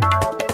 you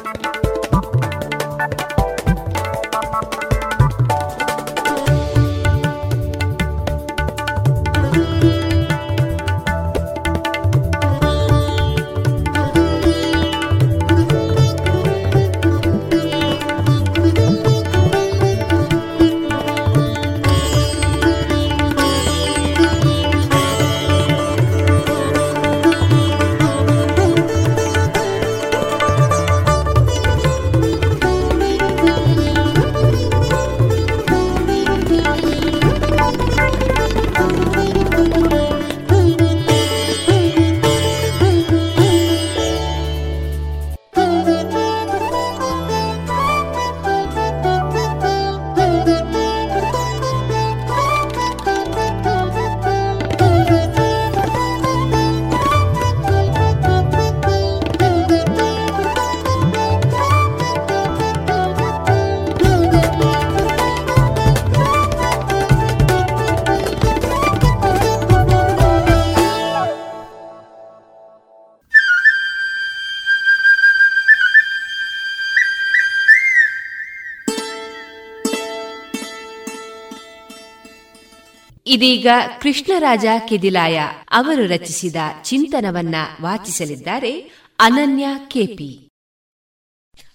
ಇದೀಗ ಕೃಷ್ಣರಾಜ ಕಿದಿಲಾಯ ಅವರು ರಚಿಸಿದ ಚಿಂತನವನ್ನ ವಾಚಿಸಲಿದ್ದಾರೆ ಅನನ್ಯ ಕೆಪಿ.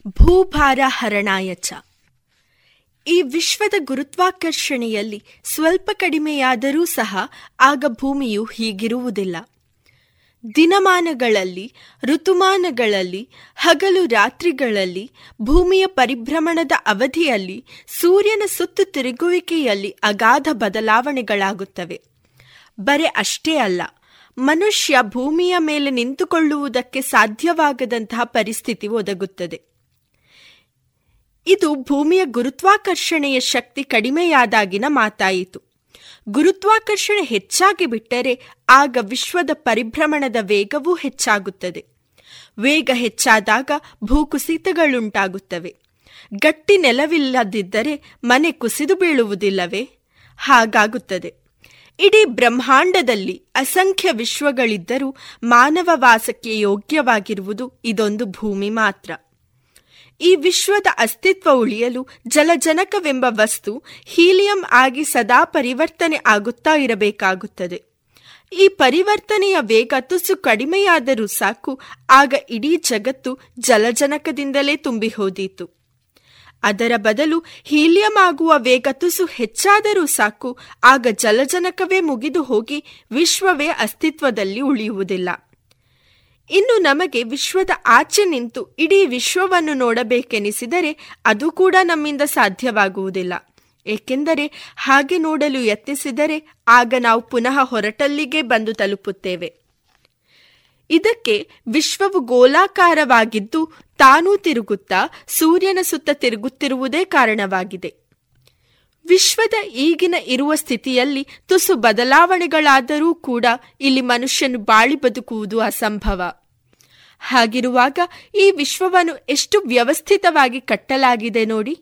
ಭೂಭಾರ ಹರಣಾಯಚ ಈ ವಿಶ್ವದ ಗುರುತ್ವಾಕರ್ಷಣೆಯಲ್ಲಿ ಸ್ವಲ್ಪ ಕಡಿಮೆಯಾದರೂ ಸಹ ಆಗ ಭೂಮಿಯು ಹೀಗಿರುವುದಿಲ್ಲ. ದಿನಮಾನಗಳಲ್ಲಿ, ಋತುಮಾನಗಳಲ್ಲಿ, ಹಗಲು ರಾತ್ರಿಗಳಲ್ಲಿ, ಭೂಮಿಯ ಪರಿಭ್ರಮಣದ ಅವಧಿಯಲ್ಲಿ, ಸೂರ್ಯನ ಸುತ್ತು ತಿರುಗುವಿಕೆಯಲ್ಲಿ ಅಗಾಧ ಬದಲಾವಣೆಗಳಾಗುತ್ತವೆ. ಬರೆ ಅಷ್ಟೇ ಅಲ್ಲ, ಮನುಷ್ಯ ಭೂಮಿಯ ಮೇಲೆ ನಿಂತುಕೊಳ್ಳುವುದಕ್ಕೆ ಸಾಧ್ಯವಾಗದಂತಹ ಪರಿಸ್ಥಿತಿ ಒದಗುತ್ತದೆ. ಇದು ಭೂಮಿಯ ಗುರುತ್ವಾಕರ್ಷಣೆಯ ಶಕ್ತಿ ಕಡಿಮೆಯಾದಾಗಿನ ಮಾತಾಯಿತು. ಗುರುತ್ವಾಕರ್ಷಣೆ ಹೆಚ್ಚಾಗಿ ಬಿಟ್ಟರೆ ಆಗ ವಿಶ್ವದ ಪರಿಭ್ರಮಣದ ವೇಗವೂ ಹೆಚ್ಚಾಗುತ್ತದೆ. ವೇಗ ಹೆಚ್ಚಾದಾಗ ಭೂಕುಸಿತಗಳುಂಟಾಗುತ್ತವೆ. ಗಟ್ಟಿ ನೆಲವಿಲ್ಲದಿದ್ದರೆ ಮನೆ ಕುಸಿದು ಬೀಳುವುದಿಲ್ಲವೇ? ಹಾಗಾಗುತ್ತದೆ. ಇಡೀ ಬ್ರಹ್ಮಾಂಡದಲ್ಲಿ ಅಸಂಖ್ಯ ವಿಶ್ವಗಳಿದ್ದರೂ ಮಾನವ ವಾಸಕ್ಕೆ ಯೋಗ್ಯವಾಗಿರುವುದು ಇದೊಂದು ಭೂಮಿ ಮಾತ್ರ. ಈ ವಿಶ್ವದ ಅಸ್ತಿತ್ವ ಉಳಿಯಲು ಜಲಜನಕವೆಂಬ ವಸ್ತು ಹೀಲಿಯಂ ಆಗಿ ಸದಾ ಪರಿವರ್ತನೆ ಆಗುತ್ತಾ ಇರಬೇಕಾಗುತ್ತದೆ. ಈ ಪರಿವರ್ತನೆಯ ವೇಗ ತುಸು ಕಡಿಮೆಯಾದರೂ ಸಾಕು, ಆಗ ಇಡೀ ಜಗತ್ತು ಜಲಜನಕದಿಂದಲೇ ತುಂಬಿ ಅದರ ಬದಲು ಹೀಲಿಯಂ ಆಗುವ ವೇಗ ತುಸು ಹೆಚ್ಚಾದರೂ ಸಾಕು, ಆಗ ಜಲಜನಕವೇ ಮುಗಿದು ಹೋಗಿ ವಿಶ್ವವೇ ಅಸ್ತಿತ್ವದಲ್ಲಿ ಉಳಿಯುವುದಿಲ್ಲ. ಇನ್ನು ನಮಗೆ ವಿಶ್ವದ ಆಚೆ ನಿಂತು ಇಡೀ ವಿಶ್ವವನ್ನು ನೋಡಬೇಕೆನಿಸಿದರೆ ಅದು ಕೂಡ ನಮ್ಮಿಂದ ಸಾಧ್ಯವಾಗುವುದಿಲ್ಲ. ಏಕೆಂದರೆ ಹಾಗೆ ನೋಡಲು ಯತ್ನಿಸಿದರೆ ಆಗ ನಾವು ಪುನಃ ಹೊರಟಲ್ಲಿಗೆ ಬಂದು ತಲುಪುತ್ತೇವೆ. ಇದಕ್ಕೆ ವಿಶ್ವವು ಗೋಲಾಕಾರವಾಗಿದ್ದು ತಾನೂ ತಿರುಗುತ್ತಾ ಸೂರ್ಯನ ಸುತ್ತ ತಿರುಗುತ್ತಿರುವುದೇ ಕಾರಣವಾಗಿದೆ. ವಿಶ್ವದ ಈಗಿನ ಇರುವ ಸ್ಥಿತಿಯಲ್ಲಿ ತುಸು ಬದಲಾವಣೆಗಳಾದರೂ ಕೂಡ ಇಲ್ಲಿ ಮನುಷ್ಯನು ಬಾಳಿ ಬದುಕುವುದು ಅಸಂಭವ. ಹಾಗಿರುವಾಗ ಈ ವಿಶ್ವವನ್ನು ಎಷ್ಟು ವ್ಯವಸ್ಥಿತವಾಗಿ ಕಟ್ಟಲಾಗಿದೆ ನೋಡಿ.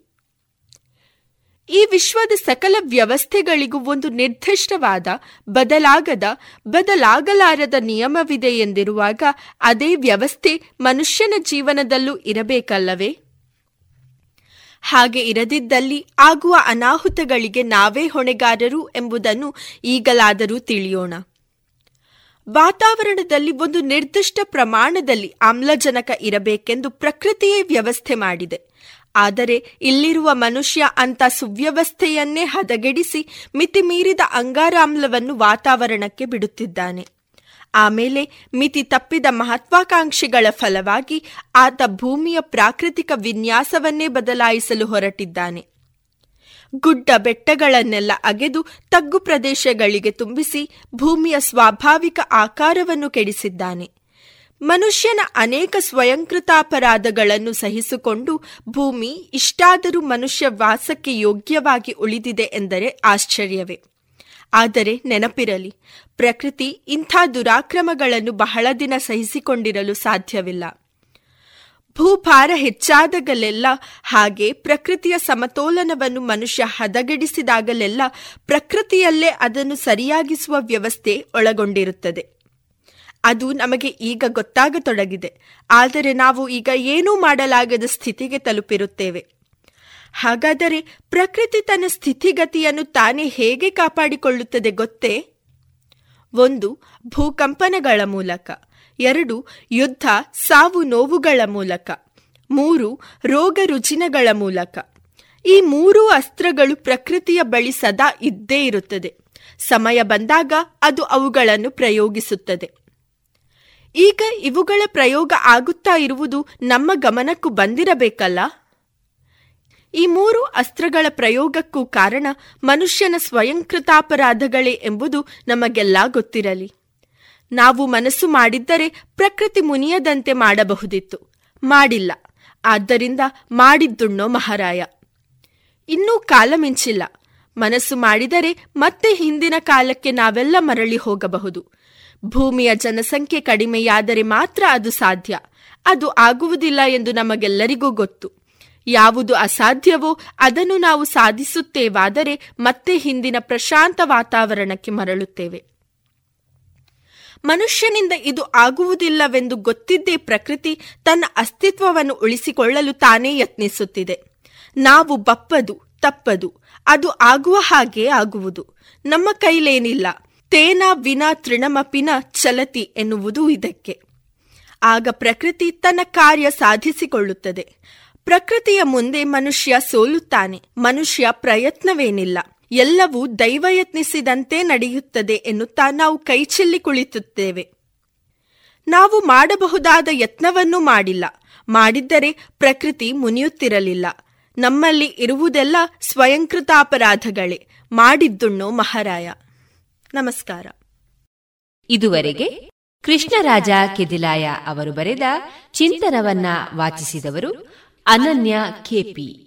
ಈ ವಿಶ್ವದ ಸಕಲ ವ್ಯವಸ್ಥೆಗಳಿಗೂ ಒಂದು ನಿರ್ದಿಷ್ಟವಾದ, ಬದಲಾಗದ, ಬದಲಾಗಲಾರದ ನಿಯಮವಿದೆ ಎಂದಿರುವಾಗ ಅದೇ ವ್ಯವಸ್ಥೆ ಮನುಷ್ಯನ ಜೀವನದಲ್ಲೂ ಇರಬೇಕಲ್ಲವೇ? ಹಾಗೆ ಇರದಿದ್ದಲ್ಲಿ ಆಗುವ ಅನಾಹುತಗಳಿಗೆ ನಾವೇ ಹೊಣೆಗಾರರು ಎಂಬುದನ್ನು ಈಗಲಾದರೂ ತಿಳಿಯೋಣ. ವಾತಾವರಣದಲ್ಲಿ ಒಂದು ನಿರ್ದಿಷ್ಟ ಪ್ರಮಾಣದಲ್ಲಿ ಆಮ್ಲಜನಕ ಇರಬೇಕೆಂದು ಪ್ರಕೃತಿಯೇ ವ್ಯವಸ್ಥೆ ಮಾಡಿದೆ. ಆದರೆ ಇಲ್ಲಿರುವ ಮನುಷ್ಯ ಅಂತ ಸುವ್ಯವಸ್ಥೆಯನ್ನೇ ಹದಗೆಡಿಸಿ ಮಿತಿಮೀರಿದ ಅಂಗಾರಾಮ್ಲವನ್ನು ವಾತಾವರಣಕ್ಕೆ ಬಿಡುತ್ತಿದ್ದಾನೆ. ಆಮೇಲೆ ಮಿತಿ ತಪ್ಪಿದ ಮಹತ್ವಾಕಾಂಕ್ಷಿಗಳ ಫಲವಾಗಿ ಆತ ಭೂಮಿಯ ಪ್ರಾಕೃತಿಕ ವಿನ್ಯಾಸವನ್ನೇ ಬದಲಾಯಿಸಲು ಹೊರಟಿದ್ದಾನೆ. ಗುಡ್ಡ ಬೆಟ್ಟಗಳನ್ನೆಲ್ಲ ಅಗೆದು ತಗ್ಗು ಪ್ರದೇಶಗಳಿಗೆ ತುಂಬಿಸಿ ಭೂಮಿಯ ಸ್ವಾಭಾವಿಕ ಆಕಾರವನ್ನು ಕೆಡಿಸಿದ್ದಾನೆ. ಮನುಷ್ಯನ ಅನೇಕ ಸ್ವಯಂಕೃತಾಪರಾಧಗಳನ್ನು ಸಹಿಸಿಕೊಂಡು ಭೂಮಿ ಇಷ್ಟಾದರೂ ಮನುಷ್ಯ ವಾಸಕ್ಕೆ ಯೋಗ್ಯವಾಗಿ ಉಳಿದಿದೆ ಎಂದರೆ ಆಶ್ಚರ್ಯವೇ. ಆದರೆ ನೆನಪಿರಲಿ, ಪ್ರಕೃತಿ ಇಂಥ ದುರಾಕ್ರಮಗಳನ್ನು ಬಹಳ ದಿನ ಸಹಿಸಿಕೊಂಡಿರಲು ಸಾಧ್ಯವಿಲ್ಲ. ಭೂಭಾರ ಹೆಚ್ಚಾದಾಗಲೆಲ್ಲ ಹಾಗೆ ಪ್ರಕೃತಿಯ ಸಮತೋಲನವನ್ನು ಮನುಷ್ಯ ಹದಗೆಡಿಸಿದಾಗಲೆಲ್ಲ ಪ್ರಕೃತಿಯಲ್ಲೇ ಅದನ್ನು ಸರಿಯಾಗಿಸುವ ವ್ಯವಸ್ಥೆ ಒಳಗೊಂಡಿರುತ್ತದೆ. ಅದು ನಮಗೆ ಈಗ ಗೊತ್ತಾಗತೊಡಗಿದೆ. ಆದರೆ ನಾವು ಈಗ ಏನೂ ಮಾಡಲಾಗದ ಸ್ಥಿತಿಗೆ ತಲುಪಿರುತ್ತೇವೆ. ಹಾಗಾದರೆ ಪ್ರಕೃತಿ ತನ್ನ ಸ್ಥಿತಿಗತಿಯನ್ನು ತಾನೇ ಹೇಗೆ ಕಾಪಾಡಿಕೊಳ್ಳುತ್ತದೆ ಗೊತ್ತೇ? ಒಂದು, ಭೂಕಂಪನಗಳ ಮೂಲಕ. ಎರಡು, ಯುದ್ಧ ಸಾವು ನೋವುಗಳ ಮೂಲಕ. ಮೂರು, ರೋಗ ರುಜಿನಗಳ ಮೂಲಕ. ಈ ಮೂರೂ ಅಸ್ತ್ರಗಳು ಪ್ರಕೃತಿಯ ಬಳಿ ಸದಾ ಇದ್ದೇ ಇರುತ್ತದೆ. ಸಮಯ ಬಂದಾಗ ಅದು ಅವುಗಳನ್ನು ಪ್ರಯೋಗಿಸುತ್ತದೆ. ಈಗ ಇವುಗಳ ಪ್ರಯೋಗ ಆಗುತ್ತಾ ಇರುವುದು ನಮ್ಮ ಗಮನಕ್ಕೂ ಬಂದಿರಬೇಕಲ್ಲ? ಈ ಮೂರು ಅಸ್ತ್ರಗಳ ಪ್ರಯೋಗಕ್ಕೂ ಕಾರಣ ಮನುಷ್ಯನ ಸ್ವಯಂಕೃತಾಪರಾಧಗಳೇ ಎಂಬುದು ನಮಗೆಲ್ಲ ಗೊತ್ತಿರಲಿ. ನಾವು ಮನಸ್ಸು ಮಾಡಿದ್ದರೆ ಪ್ರಕೃತಿ ಮುನಿಯದಂತೆ ಮಾಡಬಹುದಿತ್ತು. ಮಾಡಿಲ್ಲ. ಆದ್ದರಿಂದ ಮಾಡಿದ್ದುಣ್ಣೋ ಮಹಾರಾಯ. ಇನ್ನೂ ಕಾಲ ಮಿಂಚಿಲ್ಲ. ಮನಸ್ಸು ಮಾಡಿದರೆ ಮತ್ತೆ ಹಿಂದಿನ ಕಾಲಕ್ಕೆ ನಾವೆಲ್ಲ ಮರಳಿ ಹೋಗಬಹುದು. ಭೂಮಿಯ ಜನಸಂಖ್ಯೆ ಕಡಿಮೆಯಾದರೆ ಮಾತ್ರ ಅದು ಸಾಧ್ಯ. ಅದು ಆಗುವುದಿಲ್ಲ ಎಂದು ನಮಗೆಲ್ಲರಿಗೂ ಗೊತ್ತು. ಯಾವುದು ಅಸಾಧ್ಯವೋ ಅದನ್ನು ನಾವು ಸಾಧಿಸುತ್ತೇವಾದರೆ ಮತ್ತೆ ಹಿಂದಿನ ಪ್ರಶಾಂತ ವಾತಾವರಣಕ್ಕೆ ಮರಳುತ್ತೇವೆ. ಮನುಷ್ಯನಿಂದ ಇದು ಆಗುವುದಿಲ್ಲವೆಂದು ಗೊತ್ತಿದ್ದೇ ಪ್ರಕೃತಿ ತನ್ನ ಅಸ್ತಿತ್ವವನ್ನು ಉಳಿಸಿಕೊಳ್ಳಲು ತಾನೇ ಯತ್ನಿಸುತ್ತಿದೆ. ನಾವು ಬಪ್ಪದು, ತಪ್ಪದು, ಅದು ಆಗುವ ಹಾಗೆ ಆಗುವುದು. ನಮ್ಮ ಕೈಲೇನಿಲ್ಲ. ತೇನ ವಿನ ತೃಣಮಪಿನ ಚಲತಿ ಎನ್ನುವುದು ಇದಕ್ಕೆ. ಆಗ ಪ್ರಕೃತಿ ತನ್ನ ಕಾರ್ಯ ಸಾಧಿಸಿಕೊಳ್ಳುತ್ತದೆ. ಪ್ರಕೃತಿಯ ಮುಂದೆ ಮನುಷ್ಯ ಸೋಲುತ್ತಾನೆ. ಮನುಷ್ಯ ಪ್ರಯತ್ನವೇನಿಲ್ಲ. ಎಲ್ಲವೂ ದೈವ ಯತ್ನಿಸಿದಂತೆ ನಡೆಯುತ್ತದೆ ಎನ್ನುತ್ತಾ ನಾವು ಕೈಚೆಲ್ಲಿ ಕುಳಿತುತ್ತೇವೆ. ನಾವು ಮಾಡಬಹುದಾದ ಯತ್ನವನ್ನು ಮಾಡಿಲ್ಲ. ಮಾಡಿದ್ದರೆ ಪ್ರಕೃತಿ ಮುನಿಯುತ್ತಿರಲಿಲ್ಲ. ನಮ್ಮಲ್ಲಿ ಇರುವುದೆಲ್ಲ ಸ್ವಯಂಕೃತಾಪರಾಧಗಳೇ. ಮಾಡಿದ್ದುಣ್ಣೋ ಮಹಾರಾಯ. ನಮಸ್ಕಾರ. ಇದುವರೆಗೆ ಕೃಷ್ಣರಾಜ ಕೆದಿಲಾಯ ಅವರು ಬರೆದ ಚಿಂತನವನ್ನ ವಾಚಿಸಿದವರು Ananya K P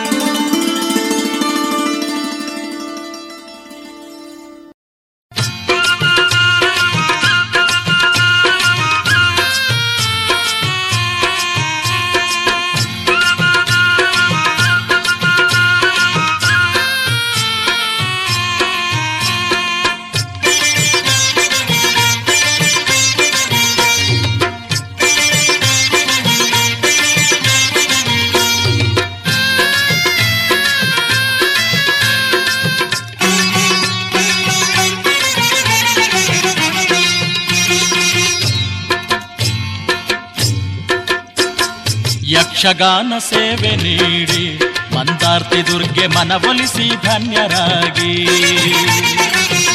ಯಕ್ಷಗಾನ ಸೇವೆ ನೀಡಿ ಮಂದಾರ್ತಿ ದುರ್ಗೆ ಮನವೊಲಿಸಿ ಧನ್ಯರಾಗಿ.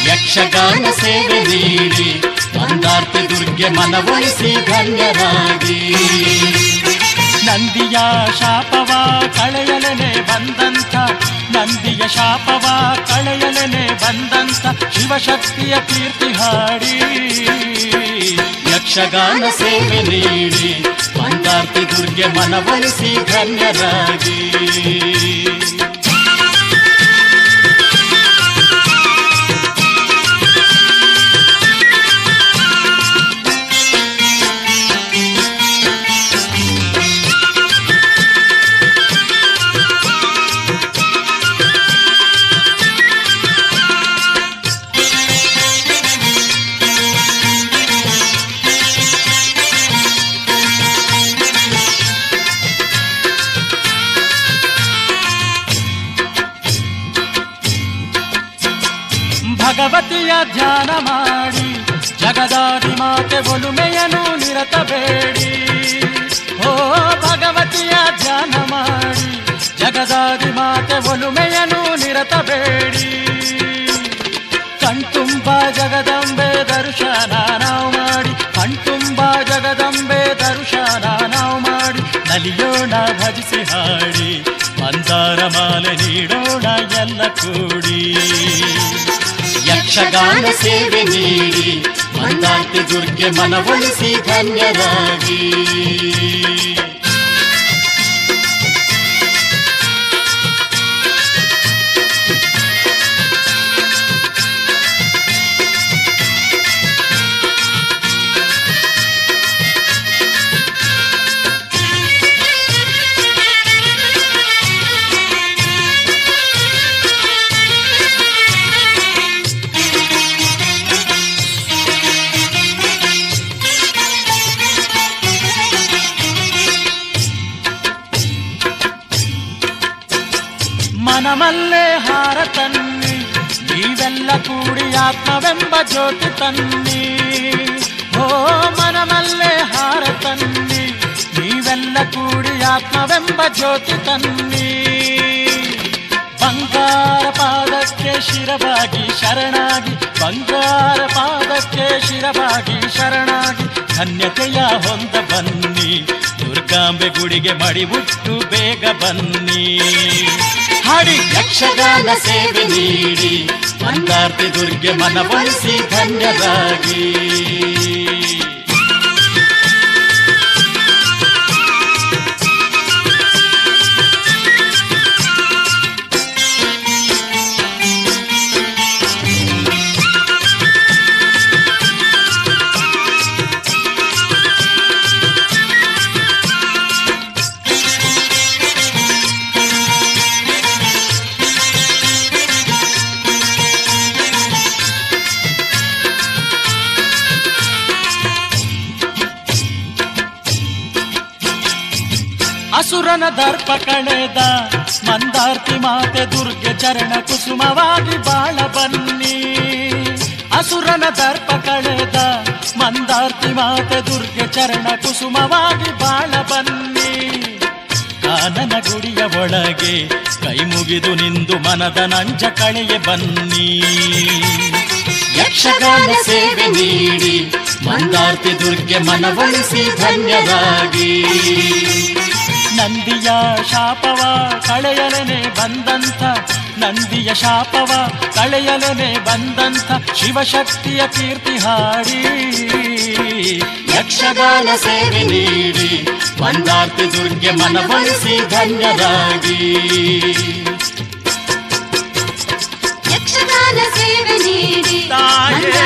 ಯಕ್ಷಗಾನ ಸೇವೆ ನೀಡಿ ಮಂದಾರ್ತಿ ದುರ್ಗೆ ಮನವೊಲಿಸಿ ಧನ್ಯರಾಗಿ. ನಂದಿಯ ಶಾಪವ ಕಳೆಯಲನೆ ಬಂದಂತ ನಂದಿಯ ಶಾಪವ ಕಳೆಯಲನೆ ಬಂದಂತ ಶಿವಶಕ್ತಿಯ ಕೀರ್ತಿ ಹಾಡಿ. ಯಕ್ಷಗಾನ ಸೇವೆ ನೀಡಿ ಮಂದಾರ್ತಿ ದುರ್ಗೆ ಮನವೊಲಿಸಿ ಧನ್ಯರಾಗಿ. ಧ್ಯಾನ ಮಾಡಿ, ಜಗದಾದಿ ಮಾತೆ ಒಲುಮೆಯನು ನಿರತಬೇಡಿ. ಓ ಭಗವತಿಯ ಧ್ಯಾನ ಮಾಡಿ, ಜಗದಾದಿ ಮಾತೆ ಒಲುಮೆಯನು ನಿರತಬೇಡಿ. ಕಣ್ತುಂಬ ಜಗದಂಬೆ ದರ್ಶನ ನಾವು ಮಾಡಿ, ಕಣ್ತುಂಬ ಜಗದಂಬೆ ದರ್ಶನ ನಾವು ಮಾಡಿ, ನಲಿಯೋಣ ಭಜಿಸಿ ಹಾಡಿ ಮಂದ ಮಂದಾರ ಮಾಲೆ ನೀಡೋಣ ಎಲ್ಲ ಕೂಡಿ. ಯಕ್ಷಗಾನ ಸೇವೆ ನೀಡಿ ಮಂದಾರ್ತಿ ದುರ್ಗೆ ಮನವೊಲಿಸಿ ಧನ್ಯರಾಗಿ ಜ್ಯೋತಿ ತನ್ನಿ. ಓ ಮನಮಲ್ಲೇ ಹಾರ ತನ್ನಿ. ನೀವೆಲ್ಲ ಕೂಡಿ ಆತ್ಮವೆಂಬ ಜ್ಯೋತಿ ತನ್ನಿ. ಬಂಗಾರ ಪಾದಕ್ಕೆ ಶಿರವಾಗಿ ಶರಣಾಗಿ, ಬಂಗಾರ ಪಾದಕ್ಕೆ ಶಿರವಾಗಿ ಶರಣಾಗಿ, ಧನ್ಯತೆಯ ಹೊಂದ ಬನ್ನಿ. ದುರ್ಗಾಂಬೆ ಗುಡಿಗೆ ಮಡಿಬುಟ್ಟು ಬೇಗ ಬನ್ನಿ. ಹಾಡಿ ಯಕ್ಷಗಾನ ಸೇವೆ ನೀಡಿ ಮಂದಾರ್ತಿ ದುರ್ಗೆ ಮನವೊಲಿಸಿ ಧನ್ಯರಾಗಿ. ಅಸುರನ ದರ್ಪ ಕಳೆದ ಮಂದಾರ್ತಿ ಮಾತೆ ದುರ್ಗೆ ಚರಣ ಕುಸುಮವಾಗಿ ಬಾಳ ಬನ್ನಿ. ಅಸುರನ ದರ್ಪ ಕಳೆದ ಮಂದಾರ್ತಿ ಮಾತೆ ದುರ್ಗೆ ಚರಣ ಕುಸುಮವಾಗಿ ಬಾಳ ಬನ್ನಿ. ಕಾನನ ಗುಡಿಯ ಒಳಗೆ ಕೈ ಮುಗಿದು ನಿಂದು ಮನದ ನಂಜ ಕಳೆಯ ಬನ್ನಿ. ಯಕ್ಷಗಾನ ಸೇವೆ ನೀಡಿ ಮಂದಾರ್ತಿ ದುರ್ಗೆ ಮನವೊಲಿಸಿ ಧನ್ಯರಾಗಿ ನಂದಿಯ ಶಾಪವ ಕಳೆಯಲನೆ ಬಂದಂಥ ನಂದಿಯ ಶಾಪವ ಕಳೆಯಲನೆ ಬಂದಂಥ ಶಿವಶಕ್ತಿಯ ಕೀರ್ತಿ ಹಾಡಿ ಯಕ್ಷಗಾನ ಸೇವೆ ನೀಡಿ ಬಂದಾರ್ತಿ ದುರ್ಗೆ ಮನವೊಲಿಸಿ ಧನ್ಯರಾಗಿ ಯಕ್ಷಗಾನ ಸೇವೆ ನೀಡಿ ತಾಯೇ.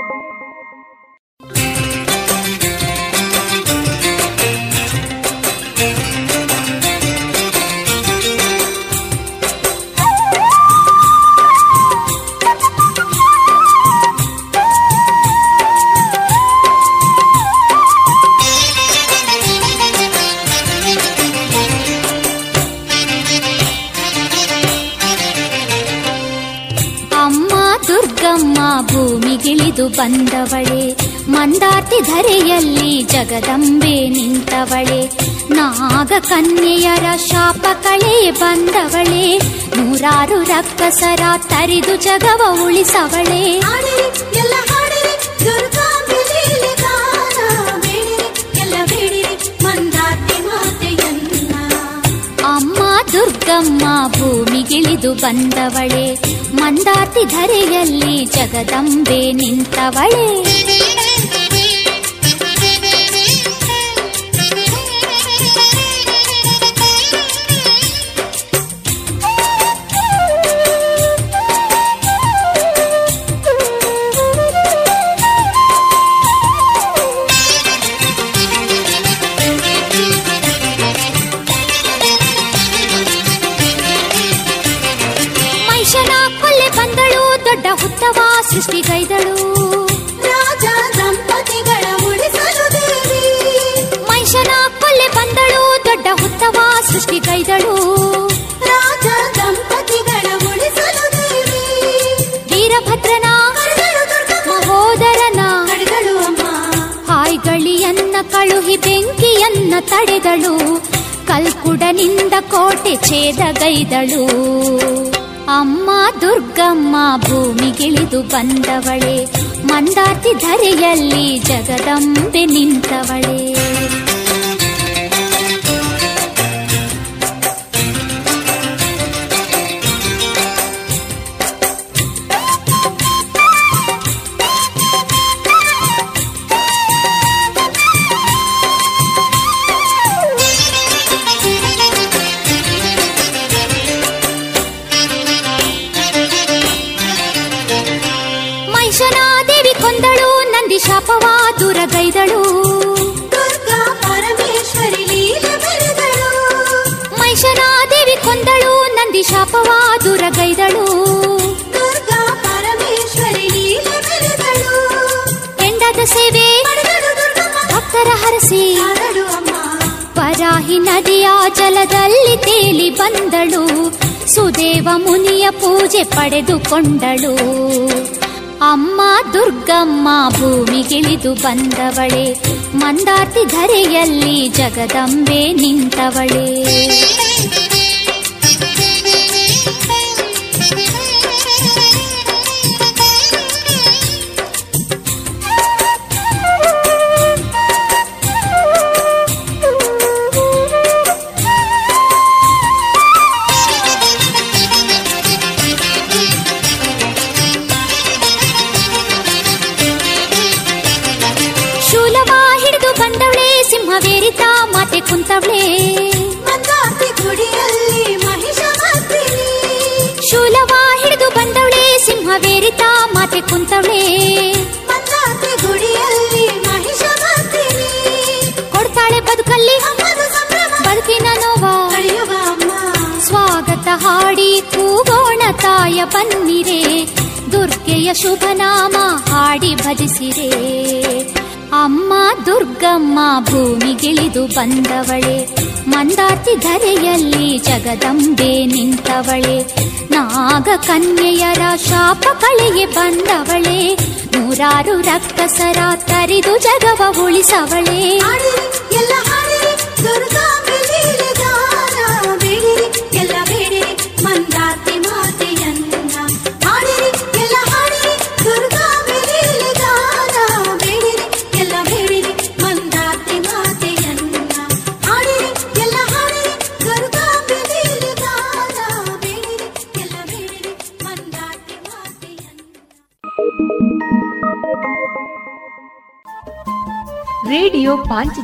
ಭೂಮಿಗಿಳಿದು ಬಂದವಳೆ ಮಂದಾತಿ ಧರೆಯಲ್ಲಿ ಜಗದಂಬೆ ನಿಂತವಳೆ ನಾಗ ಕನ್ಯೆಯರ ಶಾಪ ಕಳೆ ಬಂದವಳೆ ನೂರಾರು ರಕ್ಕಸರ ತರಿದು ಜಗವ ಉಳಿಸವಳೆ. ಅಮ್ಮ ದುರ್ಗಮ್ಮ ಭೂಮಿಗಿಳಿದು ಬಂದವಳೆ ಮಂದಾರ್ತಿ ಧರೆಯಲ್ಲಿ ಜಗದಂಬೆ ನಿಂತವಳೆ. ತಡೆದಳು. ಕಲ್ಕುಡನಿಂದ ಕೋಟೆ ಛೇದಗೈದಳು. ಅಮ್ಮ ದುರ್ಗಮ್ಮ ಭೂಮಿಗಿಳಿದು ಬಂದವಳೆ. ಮಂದಾತಿ ಧರೆಯಲ್ಲಿ ಜಗದಂಬೆ ನಿಂತವಳೆ. ಪಡೆದುಕೊಂಡಳು. ಅಮ್ಮ ದುರ್ಗಮ್ಮ ಭೂಮಿಗಿಳಿದು ಬಂದವಳೆ. ಮಂದಾತಿ ಧರೆಯಲ್ಲಿ ಜಗದಂಬೆ ನಿಂತವಳೇ. ನೆನೆದು ಬಂದವಳೆ ಮಂದಾರ್ತಿ ಧರೆಯಲ್ಲಿ ಜಗದಂಬೆ ನಿಂತವಳೆ, ನಾಗ ಕನ್ಯೆಯರ ಶಾಪ ಕಳೆಗೆ ಬಂದವಳೆ, ನೂರಾರು ರಕ್ತಸರ ತರಿದು ಜಗವ ಉಳಿಸವಳೇ.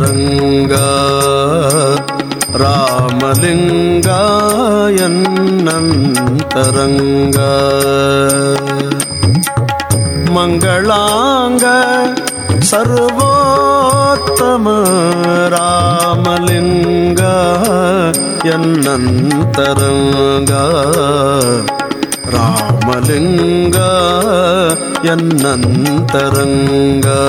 ரங்கா ராமலிங்காயன்னரங்க மங்களாங்க சர்வோத்தம ராமலிங்கா என்னந்தரங்கா ராமலிங்கா என்னந்தரங்கா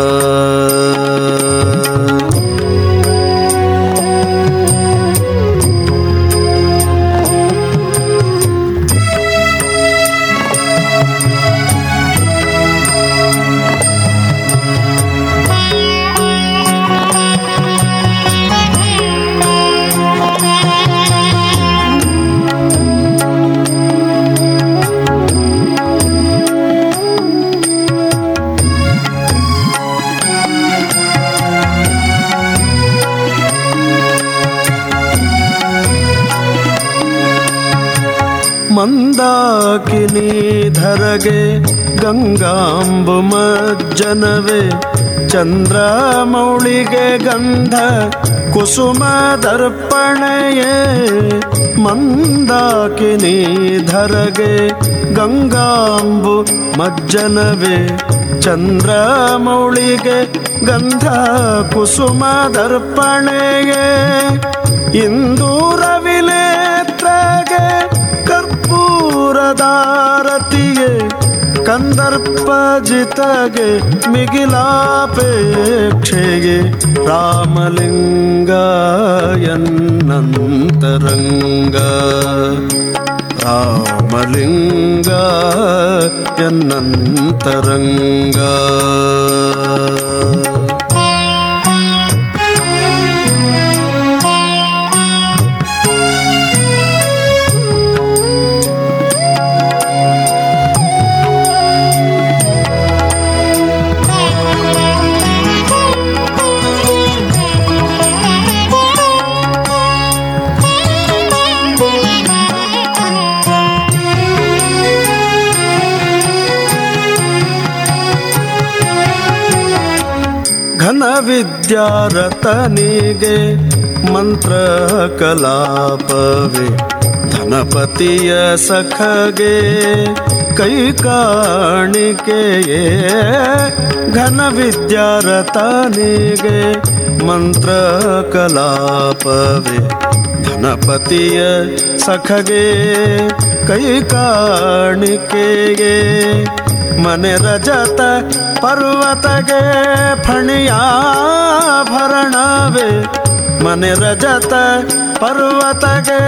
ಗಂಗಾಂಬು ಚಂದ್ರ ಮೌಳಿಗೆ ಗಂಧ ಕುಸುಮ ದರ್ಪಣೆಯೇ ಮಂದಾಕಿನಿ ಧರಗೆ ಗಂಗಾಂಬು ಮಜ್ಜನವೇ ಚಂದ್ರಮೌಳಿಗೆ ಗಂಧ ಕುಸುಮ ದರ್ಪಣೆಯೇ ಇಂದೂರವಿಲೇತ್ರಗೆ ಕರ್ಪೂರದಾರತಿಯೇ ಕಂದರ್ಪಜಿತಗೆ ಮಿಗಿಲಾಪೇಕ್ಷೆಗೆ ರಾಮಲಿಂಗ ಎನ್ನಂತರಂಗ ರಾಮಲಿಂಗ ಎನ್ನಂತರಂಗ ಘನ ವಿದ್ಯಾರತನಿಗೆ ಮಂತ್ರ ಕಲಾಪವೇ. ಧನಪತಿಯ ಸಖಗೆ ಕೈ ಕಾಣಿಕೆಯೇ. ಘನ ವಿದ್ಯಾರತನಿಗೆ ಮಂತ್ರ ಕಲಾಪವೇ. ಧನಪತಿಯ ಸಖಗೆ ಕೈ ಕಾಣಿಕೆಯೇ. ಮನೆ ರಜತ ಪರ್ವತಗೆ ಫಣಿಯಾಭರಣವೇ ಮನೆ ರಜತ ಪರ್ವತಗೆ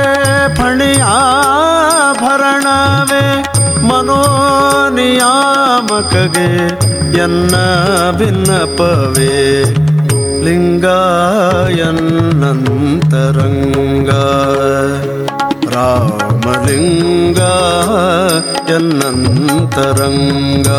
ಫಣಿಯಾಭರಣವೇ ಮನೋನಿಯಾಮಕಗೆ ಎನ್ನ ಭಿನ್ನಪವೇ. ಲಿಂಗಾಯನ್ನಂತರಂಗ ರಾಮಲಿಂಗ ಎನ್ನಂತರಂಗ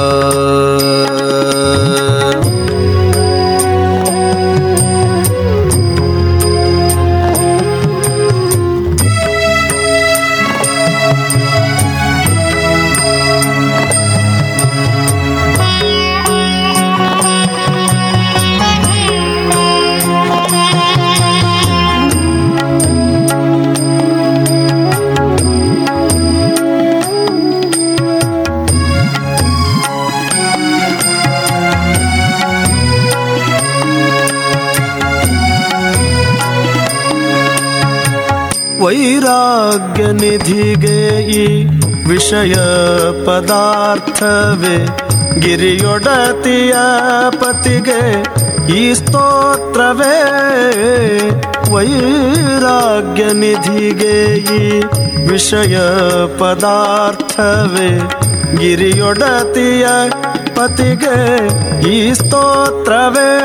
ವೈರಾಗ್ಯ ನಿಧಿಗೆ ಈ ವಿಷಯ ಪದಾರ್ಥವೇ. ಗಿರಿಯೊಡತಿಯ ಪತಿಗೆ ಈ ಸ್ತೋತ್ರವೇ. ವೈರಾಗ್ಯ ನಿಧಿಗೆ ಈ ವಿಷಯ ಪದಾರ್ಥವೇ. ಗಿರಿಯೊಡತಿಯ ಪತಿಗೆ ಈ ಸ್ತೋತ್ರವೇ.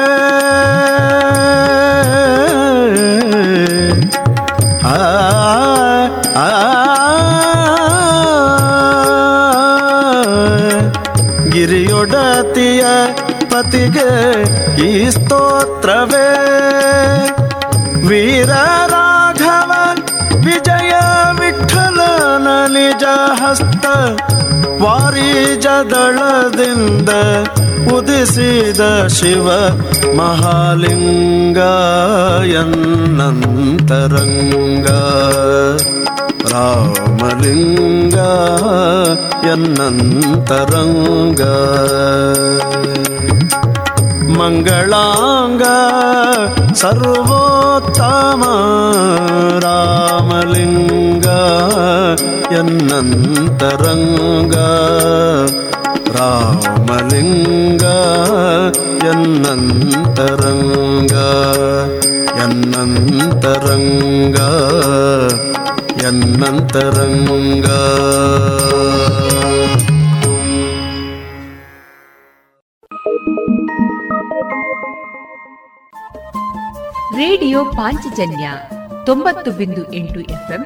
ಗಿರಿಯೊಡತಿಯ ಪತಿಗೆ ಈ ಸ್ತೋತ್ರವೇ. ವೀರ ವಿಠಲನ ನಿಜ ಹಸ್ತ ವಾರಿಜದಳದಿಂದ ಉದಿಸಿದ ಶಿವ ಮಹಾಲಿಂಗ ಎನ್ನಂತರಂಗ. ರಾಮಲಿಂಗ ಎನ್ನಂತರಂಗ. ಮಂಗಳಾಂಗ ಸರ್ವೋತ್ತಮ ರಾಮಲಿಂಗ. ಎನ್ನಂತರಂಗ ರಾಮಲಿಂಗ ಎನ್ನಂತರಂಗ ಎನ್ನಂತರಂಗ ಎನ್ನಂತರಂಗ ರೇಡಿಯೋ ಪಾಂಚಜನ್ಯ ತೊಂಬತ್ತು ಬಿಂದು ಎಂಟು ಎಫ್ಎಂ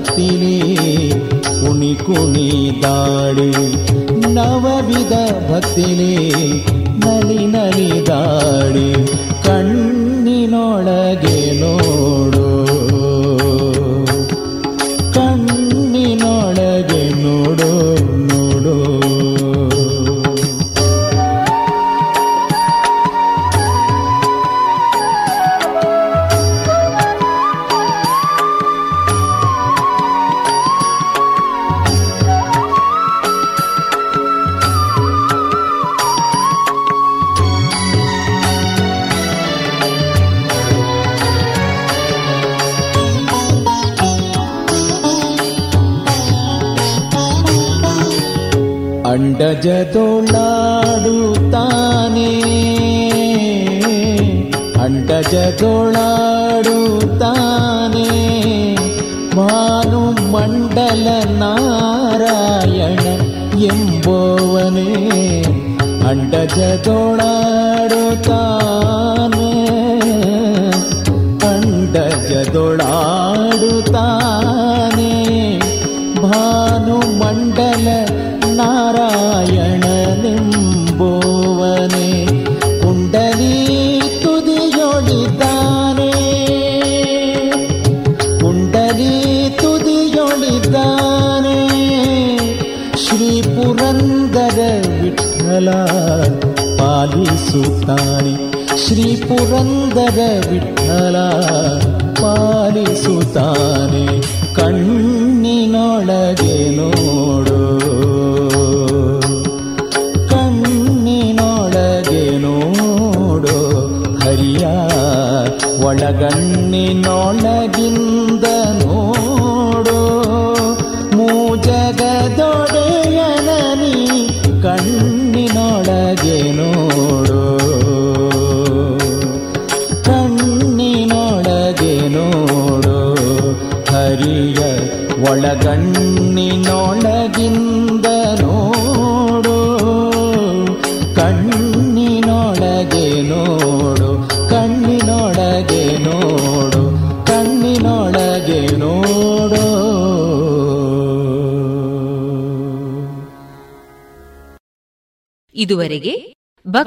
ಭಕ್ತಿನೇ ಕುಣಿ ಕುಣಿ ದಾಳಿ. ನವವಿಧ ಭಕ್ತಿನೇ ನಲಿ ನಲಿ ದಾಳಿ. ಕಣ್ಣಿನೊಳಗೆ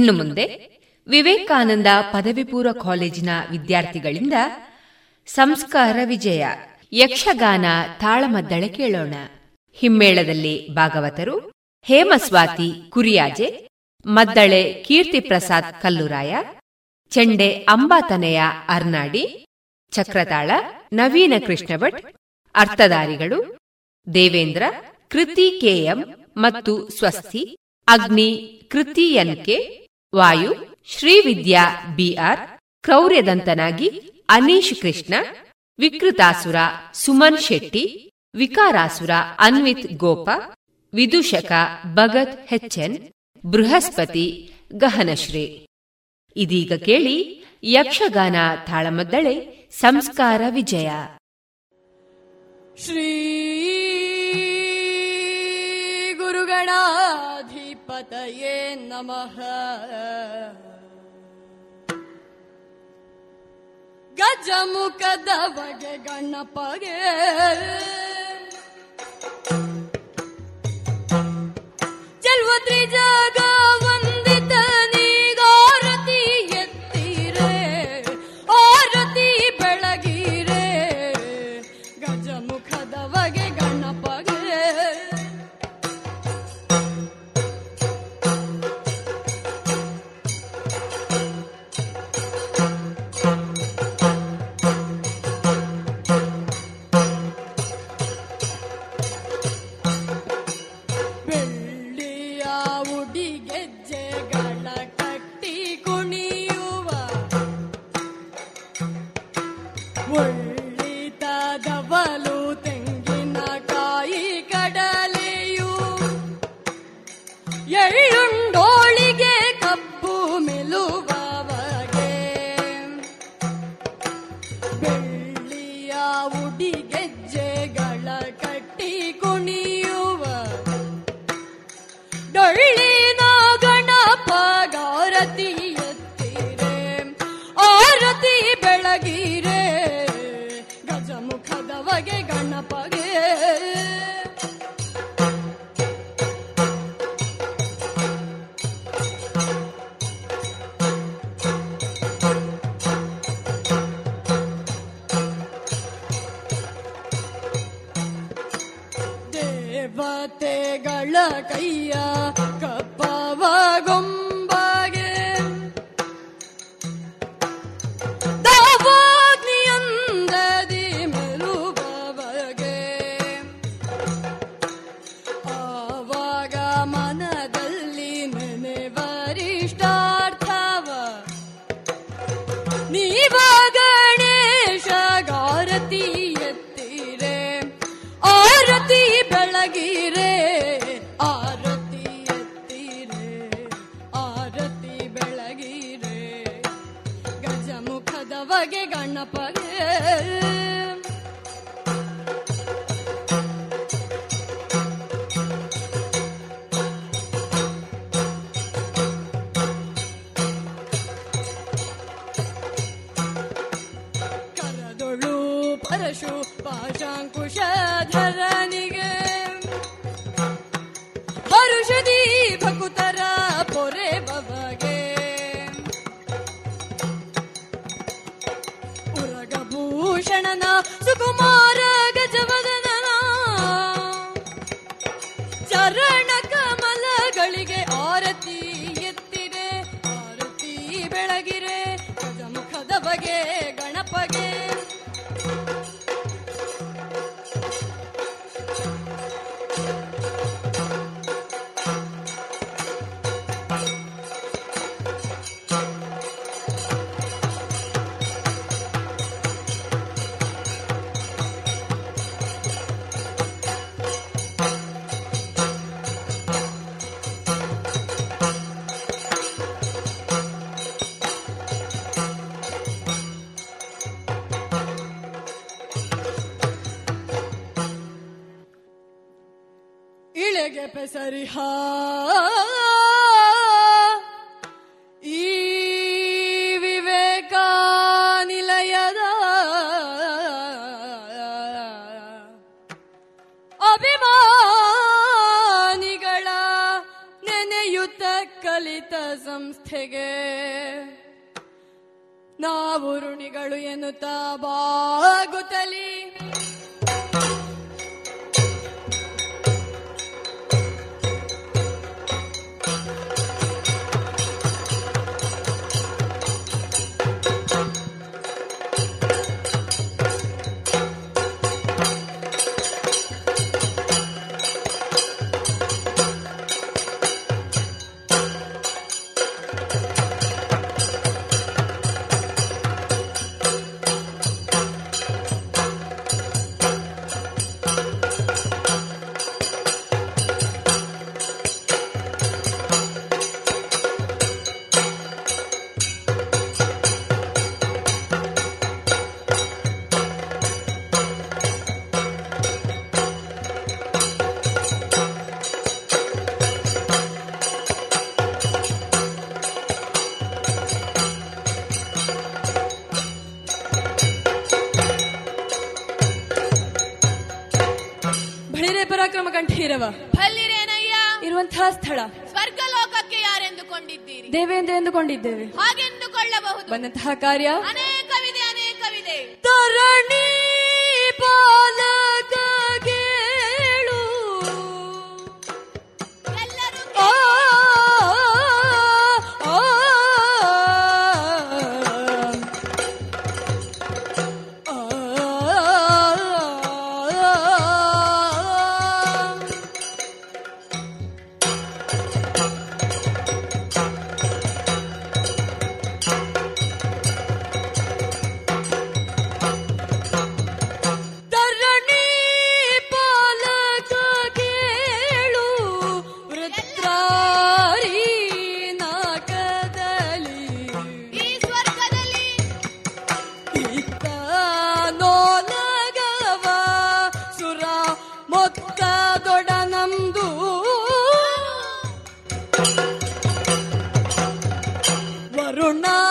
ಇನ್ನು ಮುಂದೆ ವಿವೇಕಾನಂದ ಪದವಿ ಪೂರ್ವ ಕಾಲೇಜಿನ ವಿದ್ಯಾರ್ಥಿಗಳಿಂದ ಸಂಸ್ಕಾರ ವಿಜಯ, ಯಕ್ಷಗಾನ ತಾಳಮದ್ದಳೆ ಕೇಳೋಣ. ಹಿಮ್ಮೇಳದಲ್ಲಿ ಭಾಗವತರು ಹೇಮಸ್ವಾತಿ ಕುರಿಯಾಜೆ, ಮದ್ದಳೆ ಕೀರ್ತಿ ಪ್ರಸಾದ್ ಕಲ್ಲುರಾಯ, ಚೆಂಡೆ ಅಂಬಾತನೆಯ ಅರ್ನಾಡಿ, ಚಕ್ರತಾಳ, ನವೀನ ಕೃಷ್ಣಭಟ್, ಅರ್ಥಧಾರಿಗಳು ದೇವೇಂದ್ರ, ಕೃತಿ ಕೆಎಂ ಮತ್ತು ಸ್ವಸ್ತಿ, ಅಗ್ನಿ ಕೃತಿಯನ್ಕೆ ವಾಯು ಶ್ರೀವಿದ್ಯಾ ಬಿಆರ್ ಕ್ರೌರ್ಯದಂತನಾಗಿ ಅನೀಶ್ ಕೃಷ್ಣ, ವಿಕೃತಾಸುರ, ಸುಮನ್ ಶೆಟ್ಟಿ, ವಿಕಾರಾಸುರ, ಅನ್ವಿತ್ ಗೋಪ, ವಿದೂಷಕ, ಭಗತ್ ಹೆಚ್ಎನ್, ಬೃಹಸ್ಪತಿ ಗಹನಶ್ರೀ. ಇದೀಗ ಕೇಳಿ ಯಕ್ಷಗಾನ ತಾಳಮದ್ದಳೆ, ಸಂಸ್ಕಾರ ವಿಜಯ. ಶ್ರೀ ಗುರುಗಣಾಧಿಪತಯೇ पतये नमः। गजमुखदवगे गणपगे। चल्व त्रिजग ದೇವತೆಗಳ ಕೈಯ Hari Ha. ದೇವೇಂದ್ರ ಹಾಗೆಂದುಕೊಳ್ಳಬಹುದು. ಬಂದಂತಹ ಕಾರ್ಯ ವರುಣ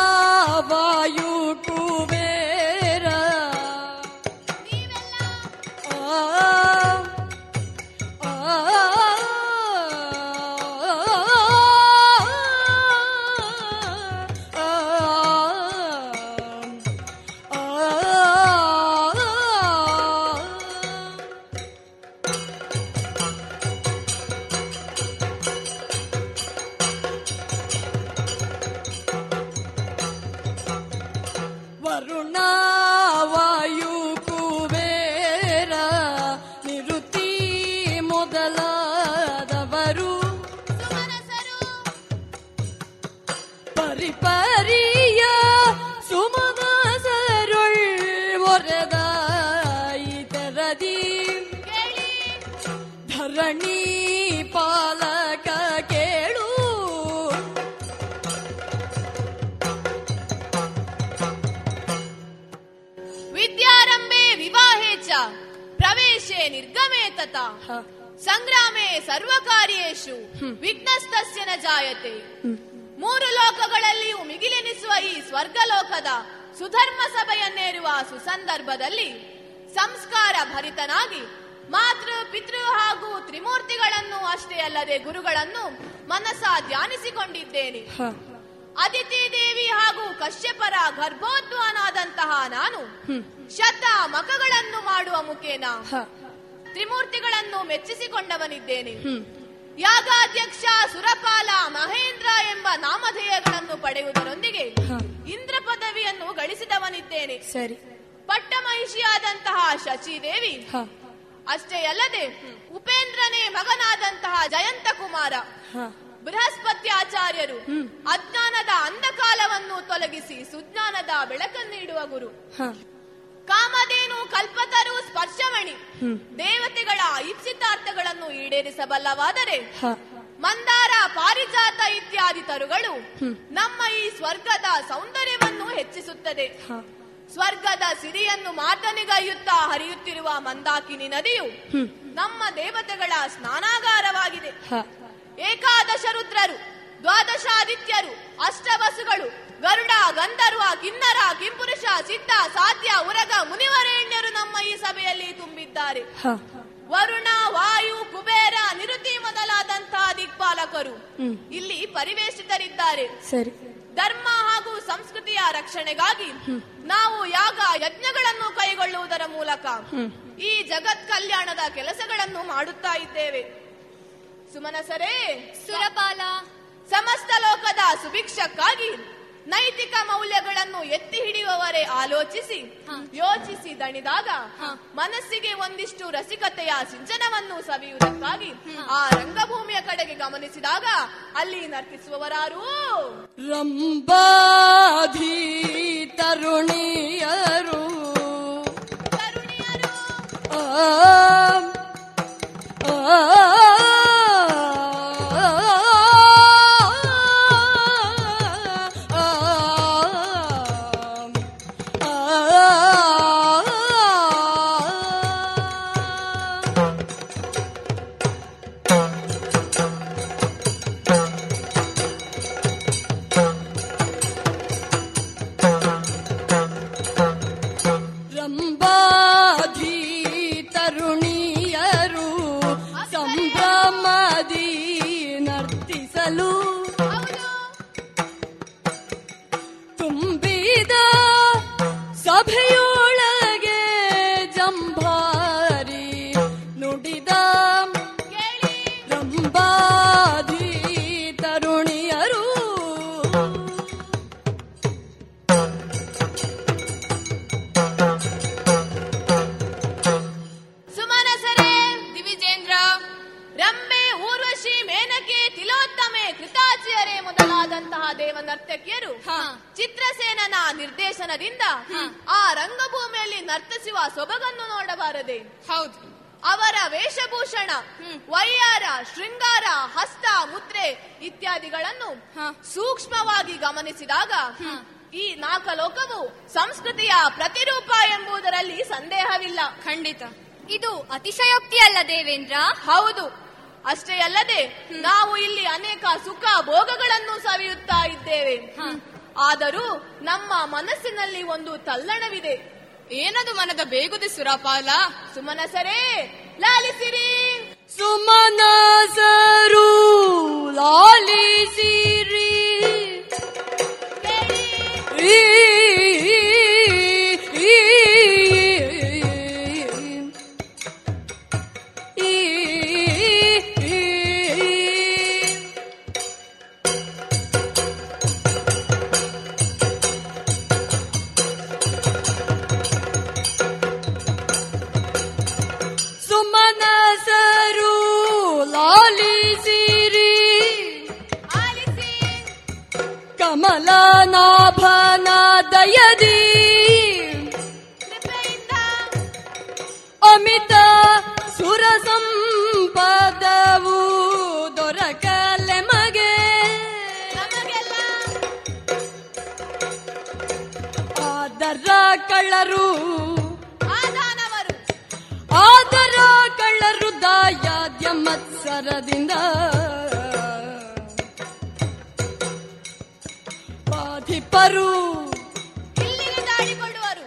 ಯಾಗಾಧ್ಯಕ್ಷ ಸುರಪಾಲ ಮಹೇಂದ್ರ ಎಂಬ ನಾಮಧೇಯಗಳನ್ನು ಪಡೆಯುವುದರೊಂದಿಗೆ ಇಂದ್ರ ಪದವಿಯನ್ನು ಗಳಿಸಿದವನಿದ್ದೇನೆ. ಸರಿ. ಪಟ್ಟ ಮಹಿಷಿಯಾದಂತಹ ಶಚಿದೇವಿ ಅಷ್ಟೇ ಅಲ್ಲದೆ ಉಪೇಂದ್ರನೇ ಮಗನಾದಂತಹ ಜಯಂತ ಕುಮಾರ ಬೃಹಸ್ಪತಿ ಆಚಾರ್ಯರು ಅಜ್ಞಾನದ ಅಂಧಕಾಲವನ್ನು ತೊಲಗಿಸಿ ಸುಜ್ಞಾನದ ಬೆಳಕನ್ನು ನೀಡುವ ಗುರು. ಕಾಮಧೇನು ಕಲ್ಪತರು ಸ್ಪರ್ಶಮಣಿ. ದೇವತೆಗಳ ಇಪ್ಸಿತಾರ್ಥಗಳನ್ನು ಈಡೇರಿಸಬಲ್ಲವಾದರೆ ಮಂದಾರ ಪಾರಿಜಾತ ಇತ್ಯಾದಿ ತರುಗಳು ನಮ್ಮ ಈ ಸ್ವರ್ಗದ ಸೌಂದರ್ಯವನ್ನು ಹೆಚ್ಚಿಸುತ್ತದೆ. ಸ್ವರ್ಗದ ಸಿರಿಯನ್ನು ಮಾತನಿಗೈಯುತ್ತಾ ಹರಿಯುತ್ತಿರುವ ಮಂದಾಕಿನಿ ನದಿಯು ನಮ್ಮ ದೇವತೆಗಳ ಸ್ನಾನಾಗಾರವಾಗಿದೆ. ಏಕಾದಶ ರುದ್ರರು ದ್ವಾದಶಾದಿತ್ಯರು ಅಷ್ಟವಸುಗಳು ಗರುಡ ಗಂಧರ್ವ ಕಿನ್ನರ ಕಿಂಪುರುಷ ಸಿದ್ಧ ಸಾಧ್ಯ ಉರಗ ಮುನಿವರೇಣ್ಯರು ನಮ್ಮ ಈ ಸಭೆಯಲ್ಲಿ ತುಂಬಿದ್ದಾರೆ. ವರುಣ ವಾಯು ಕುಬೇರ ನಿರುತಿ ಮೊದಲಾದಂತಹ ದಿಕ್ಪಾಲಕರು ಇಲ್ಲಿ ಪರಿವೇಶಿತರಿದ್ದಾರೆ. ಸರಿ. ಧರ್ಮ ಹಾಗೂ ಸಂಸ್ಕೃತಿಯ ರಕ್ಷಣೆಗಾಗಿ ನಾವು ಯಾಗ ಯಜ್ಞಗಳನ್ನು ಕೈಗೊಳ್ಳುವುದರ ಮೂಲಕ ಈ ಜಗತ್ ಕಲ್ಯಾಣದ ಕೆಲಸಗಳನ್ನು ಮಾಡುತ್ತಾ ಇದ್ದೇವೆ. ಸುಮನಸರೇ ಸುರಪಾಲ. ಸಮಸ್ತ ಲೋಕದ ಸುಭಿಕ್ಷಕ್ಕಾಗಿ ನೈತಿಕ ಮೌಲ್ಯಗಳನ್ನು ಎತ್ತಿ ಹಿಡಿಯುವವರೇ ಆಲೋಚಿಸಿ ಯೋಚಿಸಿ ದಣಿದಾಗ ಮನಸ್ಸಿಗೆ ಒಂದಿಷ್ಟು ರಸಿಕತೆಯ ಸಿಂಚನವನ್ನು ಸವಿಯುವುದಕ್ಕಾಗಿ ಆ ರಂಗಭೂಮಿಯ ಕಡೆಗೆ ಗಮನಿಸಿದಾಗ ಅಲ್ಲಿ ನರ್ತಿಸುವವರಾರು. ರಂಬಾಧಿ ತರುಣಿಯರು. ತರುಣಿಯರು ಆ, ಆ, ಅತಿಶಯೋಕ್ತಿ ಅಲ್ಲ ದೇವೇಂದ್ರ ಹೌದು. ಅಷ್ಟೇ ಅಲ್ಲದೆ ನಾವು ಇಲ್ಲಿ ಅನೇಕ ಸುಖ ಭೋಗಗಳನ್ನು ಸವಿಯುತ್ತಾ ಇದ್ದೇವೆ. ಆದರೂ ನಮ್ಮ ಮನಸ್ಸಿನಲ್ಲಿ ಒಂದು ತಲ್ಲಣವಿದೆ. ಏನದು ಮನದ ಬೇಗುದಿ ಸುರಪಾಲ? ಸುಮನಸರೇ ಲಾಲಿಸಿರಿ. ಸುಮನಸರು ಲಾಲಿಸಿರಿ. ಕಮಲನಾಭನ ದಯದಿ ಅಮಿತ ಸುರ ಸಂಪದವು ದೊರಕಲೆ ಮಗೆ. ಆದರ ಕಳ್ಳರು. ಆದರ ಕಳ್ಳರು ದಾಯಾದ್ಯ ಮತ್ಸರದಿಂದ. ಬಾಧಿಪರು ಇಲ್ಲಿಗೆ ದಾಳಿ ಕೊಡುವರು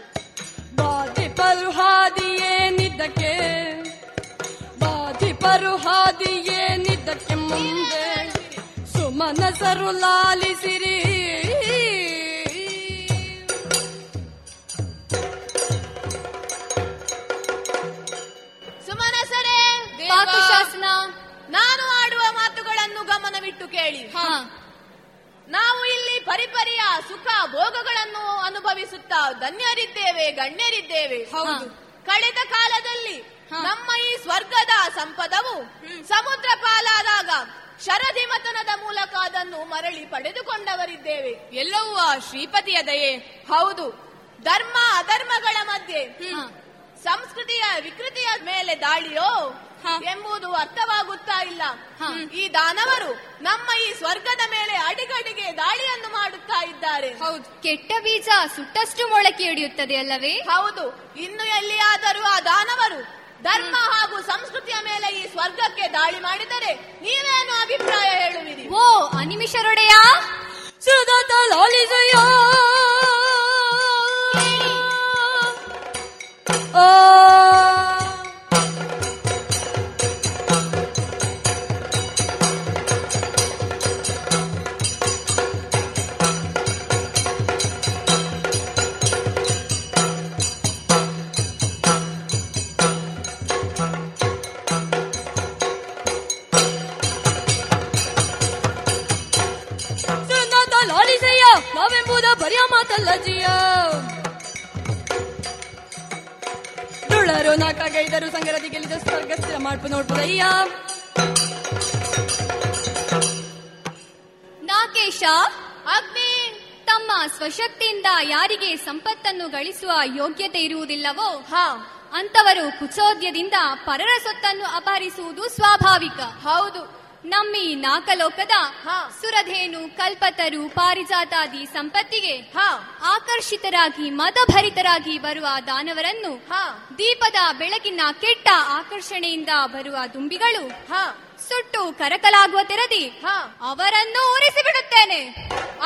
ಬಾಧಿಪರು ಹಾದಿಯೇನಿದ್ದಕ್ಕೆ ಬಾಧಿಪರು ಹಾದಿಯೇನಿದ್ದಕ್ಕೆ ಮುಂದೆ. ಸುಮನಸರು ಲಾಲಿಸಿರಿ. ಸುಮನಸರೇ ಶಾಸನ ನಾನು ಆಡುವ ಮಾತುಗಳನ್ನು ಗಮನವಿಟ್ಟು ಕೇಳಿ. ಹಾ. ನಾವು ಇಲ್ಲಿ ಪರಿಪರಿಯ ಸುಖ ಭೋಗಗಳನ್ನು ಅನುಭವಿಸುತ್ತಾ ಧನ್ಯರಿದ್ದೇವೆ ಗಣ್ಯರಿದ್ದೇವೆ. ಹೌದು. ಕಳೆದ ಕಾಲದಲ್ಲಿ ನಮ್ಮ ಈ ಸ್ವರ್ಗದ ಸಂಪದವು ಸಮುದ್ರ ಪಾಲಾದಾಗ ಶರದಿ ಮತನದ ಮೂಲಕ ಅದನ್ನು ಮರಳಿ ಪಡೆದುಕೊಂಡವರಿದ್ದೇವೆ. ಎಲ್ಲವೂ ಆ ಶ್ರೀಪತಿಯ ದಯೆ. ಹೌದು. ಧರ್ಮ ಅಧರ್ಮಗಳ ಮಧ್ಯೆ. ಸಂಸ್ಕೃತಿಯ ವಿಕೃತಿಯ ಮೇಲೆ ದಾಳಿಯೋ? ಎಂಬುದು ಅರ್ಥವಾಗುತ್ತಾ ಇಲ್ಲ. ಈ ದಾನವರು ನಮ್ಮ ಈ ಸ್ವರ್ಗದ ಮೇಲೆ ಅಡಿಗಡಿಗೆ ದಾಳಿಯನ್ನು ಮಾಡುತ್ತಾ ಇದ್ದಾರೆ. ಹೌದು. ಕೆಟ್ಟ ಬೀಜ ಸುಟ್ಟಷ್ಟು ಮೊಳಕೆ ಹಿಡಿಯುತ್ತದೆ ಅಲ್ಲವೇ? ಹೌದು. ಇನ್ನು ಎಲ್ಲಿಯಾದರೂ ಆ ದಾನವರು ಧರ್ಮ ಹಾಗೂ ಸಂಸ್ಕೃತಿಯ ಮೇಲೆ ಈ ಸ್ವರ್ಗಕ್ಕೆ ದಾಳಿ ಮಾಡಿದರೆ ನೀವೇನು ಅಭಿಪ್ರಾಯ ಹೇಳುವಿರಿ. ಓ ಅನಿಮಿಷರೊಡೆಯ? ಸುಧತ ಲಾಲಿಸಯ್ಯ ಯೋಗ್ಯತೆ ಇರುವುದಿಲ್ಲವೋ ಹಾ ಅಂತವರು ಕುಚೋದ್ಯದಿಂದ ಪರರ ಸೊತ್ತನ್ನು ಅಪಹರಿಸುವುದು ಸ್ವಾಭಾವಿಕ. ಹೌದು. ನಮ್ಮಿ ನಾಕಲೋಕದ ಹಾ. ಸುರಧೇನು ಕಲ್ಪತರು ಪಾರಿಜಾತಾದಿ ಸಂಪತ್ತಿಗೆ ಹ. ಆಕರ್ಷಿತರಾಗಿ ಮದಭರಿತರಾಗಿ ಬರುವ ದಾನವರನ್ನು ಹ. ದೀಪದ ಬೆಳಕಿನ ಕೆಟ್ಟ ಆಕರ್ಷಣೆಯಿಂದ ಬರುವ ದುಂಬಿಗಳು ಹ. ಸುಟ್ಟು ಕರಕಲಾಗುವ ತೆರದಿ ಹ. ಅವರನ್ನು ಉರಿಸಿ ಬಿಡುತ್ತೇನೆ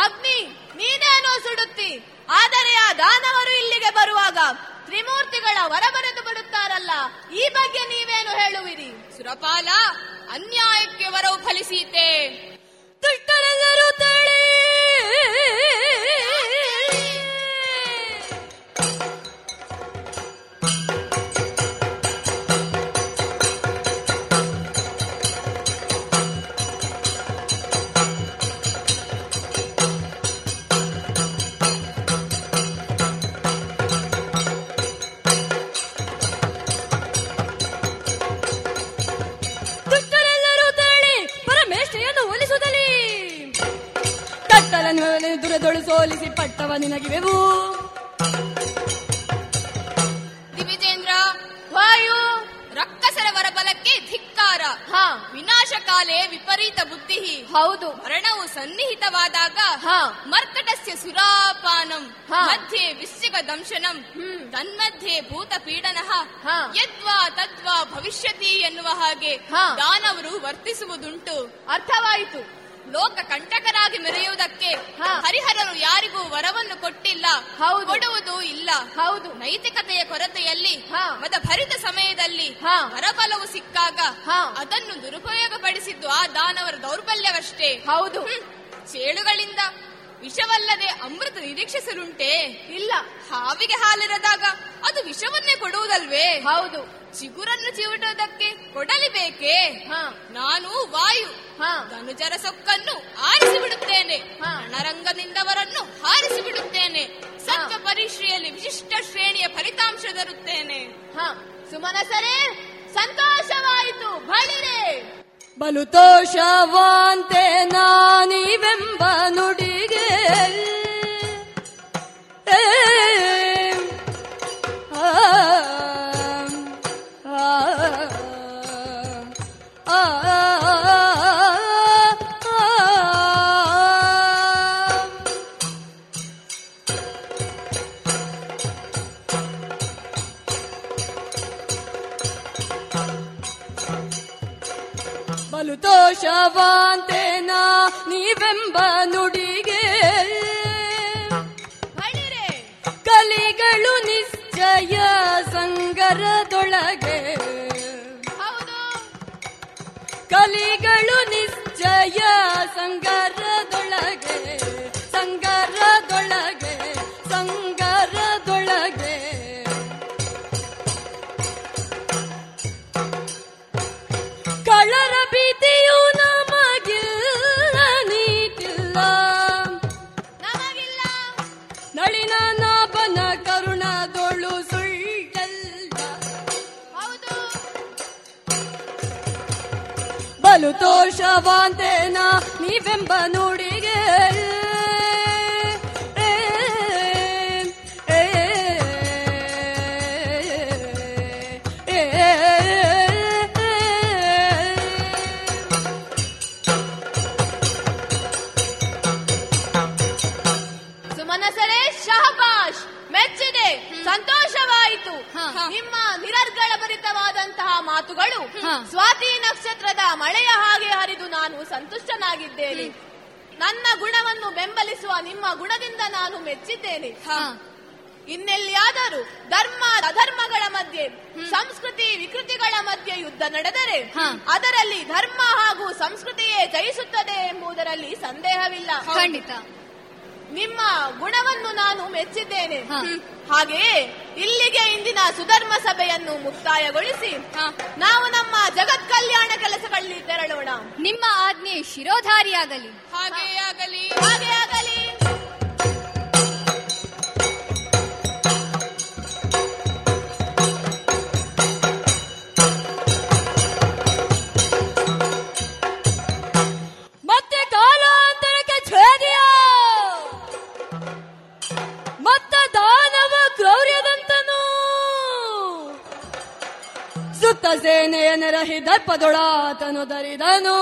ಅಗ್ನಿ ನೀನೇನೋ ಸುಡುತ್ತಿ. ಆದರೆ ಆ ದಾನವರು ಇಲ್ಲಿಗೆ ಬರುವಾಗ ತ್ರಿಮೂರ್ತಿಗಳ ವರ ಬರೆದು ಬಿಡುತ್ತಾರಲ್ಲ ಈ ಬಗ್ಗೆ ನೀವೇನು ಹೇಳುವಿರಿ? ಸುರಪಾಲ ಅನ್ಯಾಯಕ್ಕೆ ವರವು ಫಲಿಸೀತೆ. ದುಷ್ಟರೆಲ್ಲರೂ ತಳಿ. ನಿನಗಿವೆವು ದಿವಿಜೇಂದ್ರ ವಾಯು ರಕ್ಕಸರ ವರಬಲಕ್ಕೆ ಧಿಕ್ಕಾರ. ಹಾ. ವಿನಾಶ ಕಾಲೇ ವಿಪರೀತ ಬುದ್ಧಿ. ಹೌದು. ಮರಣವು ಸನ್ನಿಹಿತವಾದಾಗ ಹಾ. ಮರ್ಕಟಸ್ಯ ಸುರಾಪಾನಂ. ಮಧ್ಯೆ ವಿಶ್ಚಿಕ ದಂಶನಂ. ತನ್ಮಧ್ಯೆ ಭೂತ ಪೀಡನ ಹಾ. ಯದ್ವಾ ತದ್ವಾ ಭವಿಷ್ಯತಿ ಎನ್ನುವ ಹಾಗೆ ಹಾ. ದಾನವರು ವರ್ತಿಸುವುದುಂಟು. ಅರ್ಥವಾಯಿತು. ಲೋಕ ಕಂಟಕರಾಗಿ ಮೆರೆಯುವುದಕ್ಕೆ. ಹರಿಹರರು ಯಾರಿಗೂ ವರವನ್ನು ಕೊಟ್ಟಿಲ್ಲ ಹೌದು. ಕೊಡುವುದು ಇಲ್ಲ ಹೌದು ನೈತಿಕತೆಯ ಕೊರತೆಯಲ್ಲಿ ಹಾ. ಮದಭರಿತ ಸಮಯದಲ್ಲಿ. ವರಬಲವು ಸಿಕ್ಕಾಗ ಹಾ. ಅದನ್ನು ದುರುಪಯೋಗಪಡಿಸಿದ್ದು ಆ ದಾನವರ ದೌರ್ಬಲ್ಯವಷ್ಟೇ ಹೌದು. ಚೇಳುಗಳಿಂದ ವಿಷವಲ್ಲದೆ ಅಮೃತ ನಿರೀಕ್ಷಿಸಲುಂಟೆ ಇಲ್ಲ ಹಾವಿಗೆ ಹಾಲಿರದಾಗ ಅದು ವಿಷವನ್ನೇ ಕೊಡುವುದಲ್ವೇ ಹೌದು ಚಿಗುರನ್ನು ಚಿವುಟೋದಕ್ಕೆ ಕೊಡಲಿ ಬೇಕೇ? ಹಾ. ನಾನು ವಾಯು. ಹಾ. ಧನುಜರ ಸೊಕ್ಕನ್ನು ಆರಿಸಿ ಬಿಡುತ್ತೇನೆ ಹಾ. ರಣರಂಗದಿಂದವರನ್ನು ಹಾರಿಸಿ ಬಿಡುತ್ತೇನೆ ಸತ್ವ ಪರೀಕ್ಷೆಯಲ್ಲಿ ವಿಶಿಷ್ಟ ಶ್ರೇಣಿಯ ಫಲಿತಾಂಶ ತರುತ್ತೇನೆ. ಹಾ. ಸುಮನಸರೇ ಸಂತೋಷವಾಯಿತು ಬಳಿರೆ. ಬಲುತೋಷವಾಂತೆ ನಾನೀವೆಂಬ ನುಡಿಗೆ. ಆ, ತೋಷವಾಂತೇನ ನೀವೆಂಬ ನುಡಿಗೆ. ಕಲಿಗಳು ನಿಶ್ಚಯ ಸಂಗರದೊಳಗೆ. ಕಲಿಗಳು ನಿಶ್ಚಯ ಸಂಗರದೊಳಗೆ ತೋಷವಾಂತೇನ ನೀವೆಂಬ ನುಡಿಗೆ ಮಾತುಗಳು. ಸ್ವಾತಿ ನಕ್ಷತ್ರದ ಮಳೆಯ ಹಾಗೆ ಹರಿದು ನಾನು ಸಂತುಷ್ಟನಾಗಿದ್ದೇನೆ. ನನ್ನ ಗುಣವನ್ನು ಬೆಂಬಲಿಸುವ ನಿಮ್ಮ ಗುಣದಿಂದ ನಾನು ಮೆಚ್ಚಿದ್ದೇನೆ. ಇನ್ನೆಲ್ಲಿಯಾದರೂ ಧರ್ಮ ಅಧರ್ಮಗಳ ಮಧ್ಯೆ ಸಂಸ್ಕೃತಿ ವಿಕೃತಿಗಳ ಮಧ್ಯೆ ಯುದ್ಧ ನಡೆದರೆ ಅದರಲ್ಲಿ ಧರ್ಮ ಹಾಗೂ ಸಂಸ್ಕೃತಿಯೇ ಜಯಿಸುತ್ತದೆ ಎಂಬುದರಲ್ಲಿ ಸಂದೇಹವಿಲ್ಲ. ಖಂಡಿತ. ನಿಮ್ಮ ಗುಣವನ್ನು ನಾನು ಮೆಚ್ಚಿದ್ದೇನೆ. ಹಾಗೆಯೇ ಇಲ್ಲಿಗೆ ಇಂದಿನ ಸುಧರ್ಮ ಸಭೆಯನ್ನು ಮುಕ್ತಾಯಗೊಳಿಸಿ. ನಾವು ನಮ್ಮ ಜಗತ್ ಕಲ್ಯಾಣ ಕೆಲಸಗಳಲ್ಲಿ ತೆರಳೋಣ. ನಿಮ್ಮ ಆಜ್ಞೆ ಶಿರೋಧಾರಿಯಾಗಲಿ. ಹಾಗೆಯೇ ಆಗಲಿ. ಹಾಗೇ ಆಗಲಿ. ದರ್ಪದೊಳಾತನು ದರಿದನು.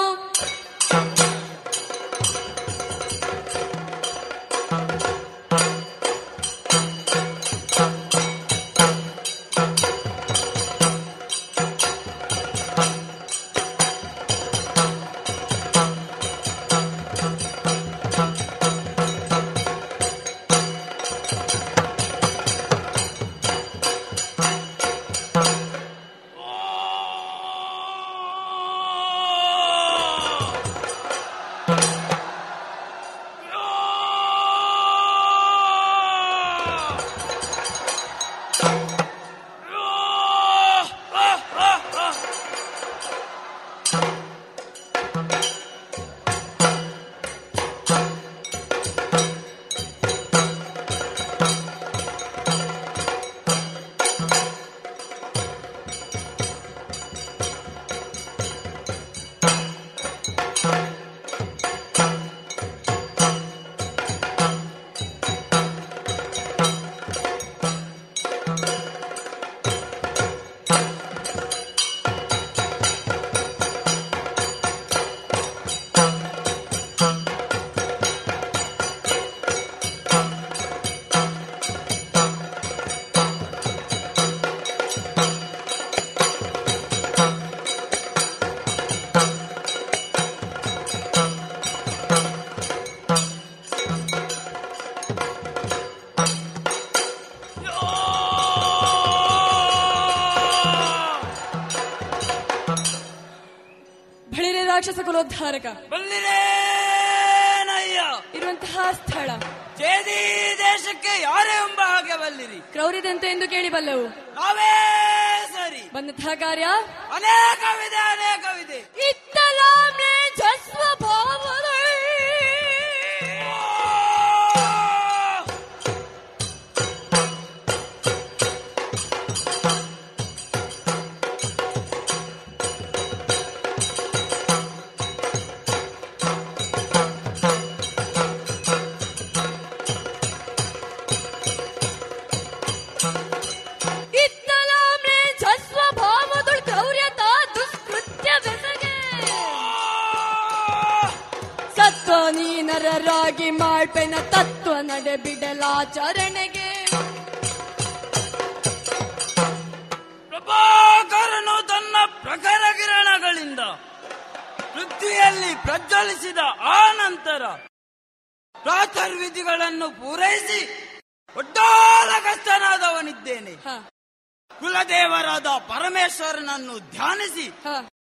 ರಾಕ್ಷಸ ಕುಲೋದ್ಧಾರಕ ಇರುವಂತಹ ಸ್ಥಳ. ಜೇದಿ ದೇಶಕ್ಕೆ ಯಾರೇ ಎಂಬ ಹಾಗೆ ಬಲ್ಲಿರಿ. ಕ್ರೌರಿದಂತೆ ಎಂದು ಕೇಳಿ ಬಲ್ಲವು. ನಾವೇ ಸರಿ. ಬಂದಂತಹ ಕಾರ್ಯ? ಅನೇಕವಿದೆ ಅನೇಕವಿದೆ. ಇತ್ತಲಾಮೆ ಜಸ್ವ ಬಿಡಲಾಚರಣೆಗೆ ಪ್ರಭಾಕರನು ತನ್ನ ಪ್ರಖರ ಕಿರಣಗಳಿಂದ ಜ್ಯೋತಿಯಲ್ಲಿ ಪ್ರಜ್ವಲಿಸಿದ ಆ ನಂತರ ಪ್ರಾತರ್ವಿಧಿಗಳನ್ನು ಪೂರೈಸಿ ಒಡ್ಡಾಲಗಸ್ತನಾದವನಿದ್ದೇನೆ ಕುಲದೇವರಾದ ಪರಮೇಶ್ವರನನ್ನು ಧ್ಯಾನಿಸಿ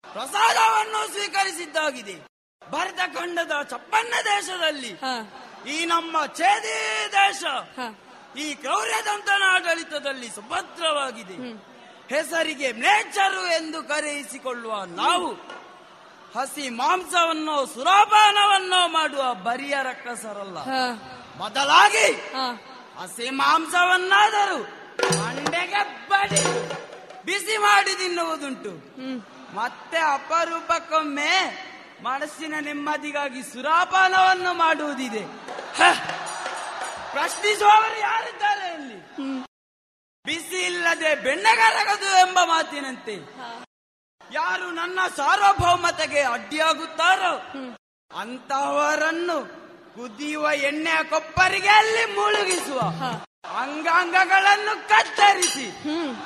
ಪ್ರಸಾದವನ್ನು ಸ್ವೀಕರಿಸಿದ್ದಾಗಿದೆ. ಭರತಖಂಡದ ಚಪ್ಪನ್ನ ದೇಶದಲ್ಲಿ ಈ ನಮ್ಮ ಛೇದಿ ದೇಶ ಈ ಕ್ರೌರ್ಯದಂತನ ಆಡಳಿತದಲ್ಲಿ ಸುಭದ್ರವಾಗಿದೆ. ಹೆಸರಿಗೆ ನೇಚರು ಎಂದು ಕರೆಯಿಸಿಕೊಳ್ಳುವ ನಾವು ಹಸಿ ಮಾಂಸವನ್ನು ಸುರಾಪಾನವನ್ನು ಮಾಡುವ ಬರಿಯ ರಕ್ಕಸರಲ್ಲ ಬದಲಾಗಿ ಹಸಿ ಮಾಂಸವನ್ನಾದರೂ ಮಂಡೆಗೆ ಬಡಿ ಬಿಸಿ ಮಾಡಿ ತಿನ್ನುವುದುಂಟು. ಮತ್ತೆ ಅಪರೂಪಕ್ಕೊಮ್ಮೆ ಮನಸ್ಸಿನ ನೆಮ್ಮದಿಗಾಗಿ ಸುರಾಪಾನವನ್ನು ಮಾಡುವುದಿದೆ! ಪ್ರಶ್ನಿಸುವವರು ಯಾರಿದ್ದಾರೆ ಇಲ್ಲಿ ಬಿಸಿ ಇಲ್ಲದೆ ಬೆಣ್ಣೆಗಾರಗದು ಎಂಬ ಮಾತಿನಂತೆ. ಯಾರು ನನ್ನ ಸಾರ್ವಭೌಮತೆಗೆ ಅಡ್ಡಿಯಾಗುತ್ತಾರೋ? ಅಂತಹವರನ್ನು ಕುದಿಯುವ ಎಣ್ಣೆಯ ಕೊಪ್ಪರಿಗೆ ಅಲ್ಲಿ ಮುಳುಗಿಸುವ. ಅಂಗಾಂಗಗಳನ್ನು ಕತ್ತರಿಸಿ.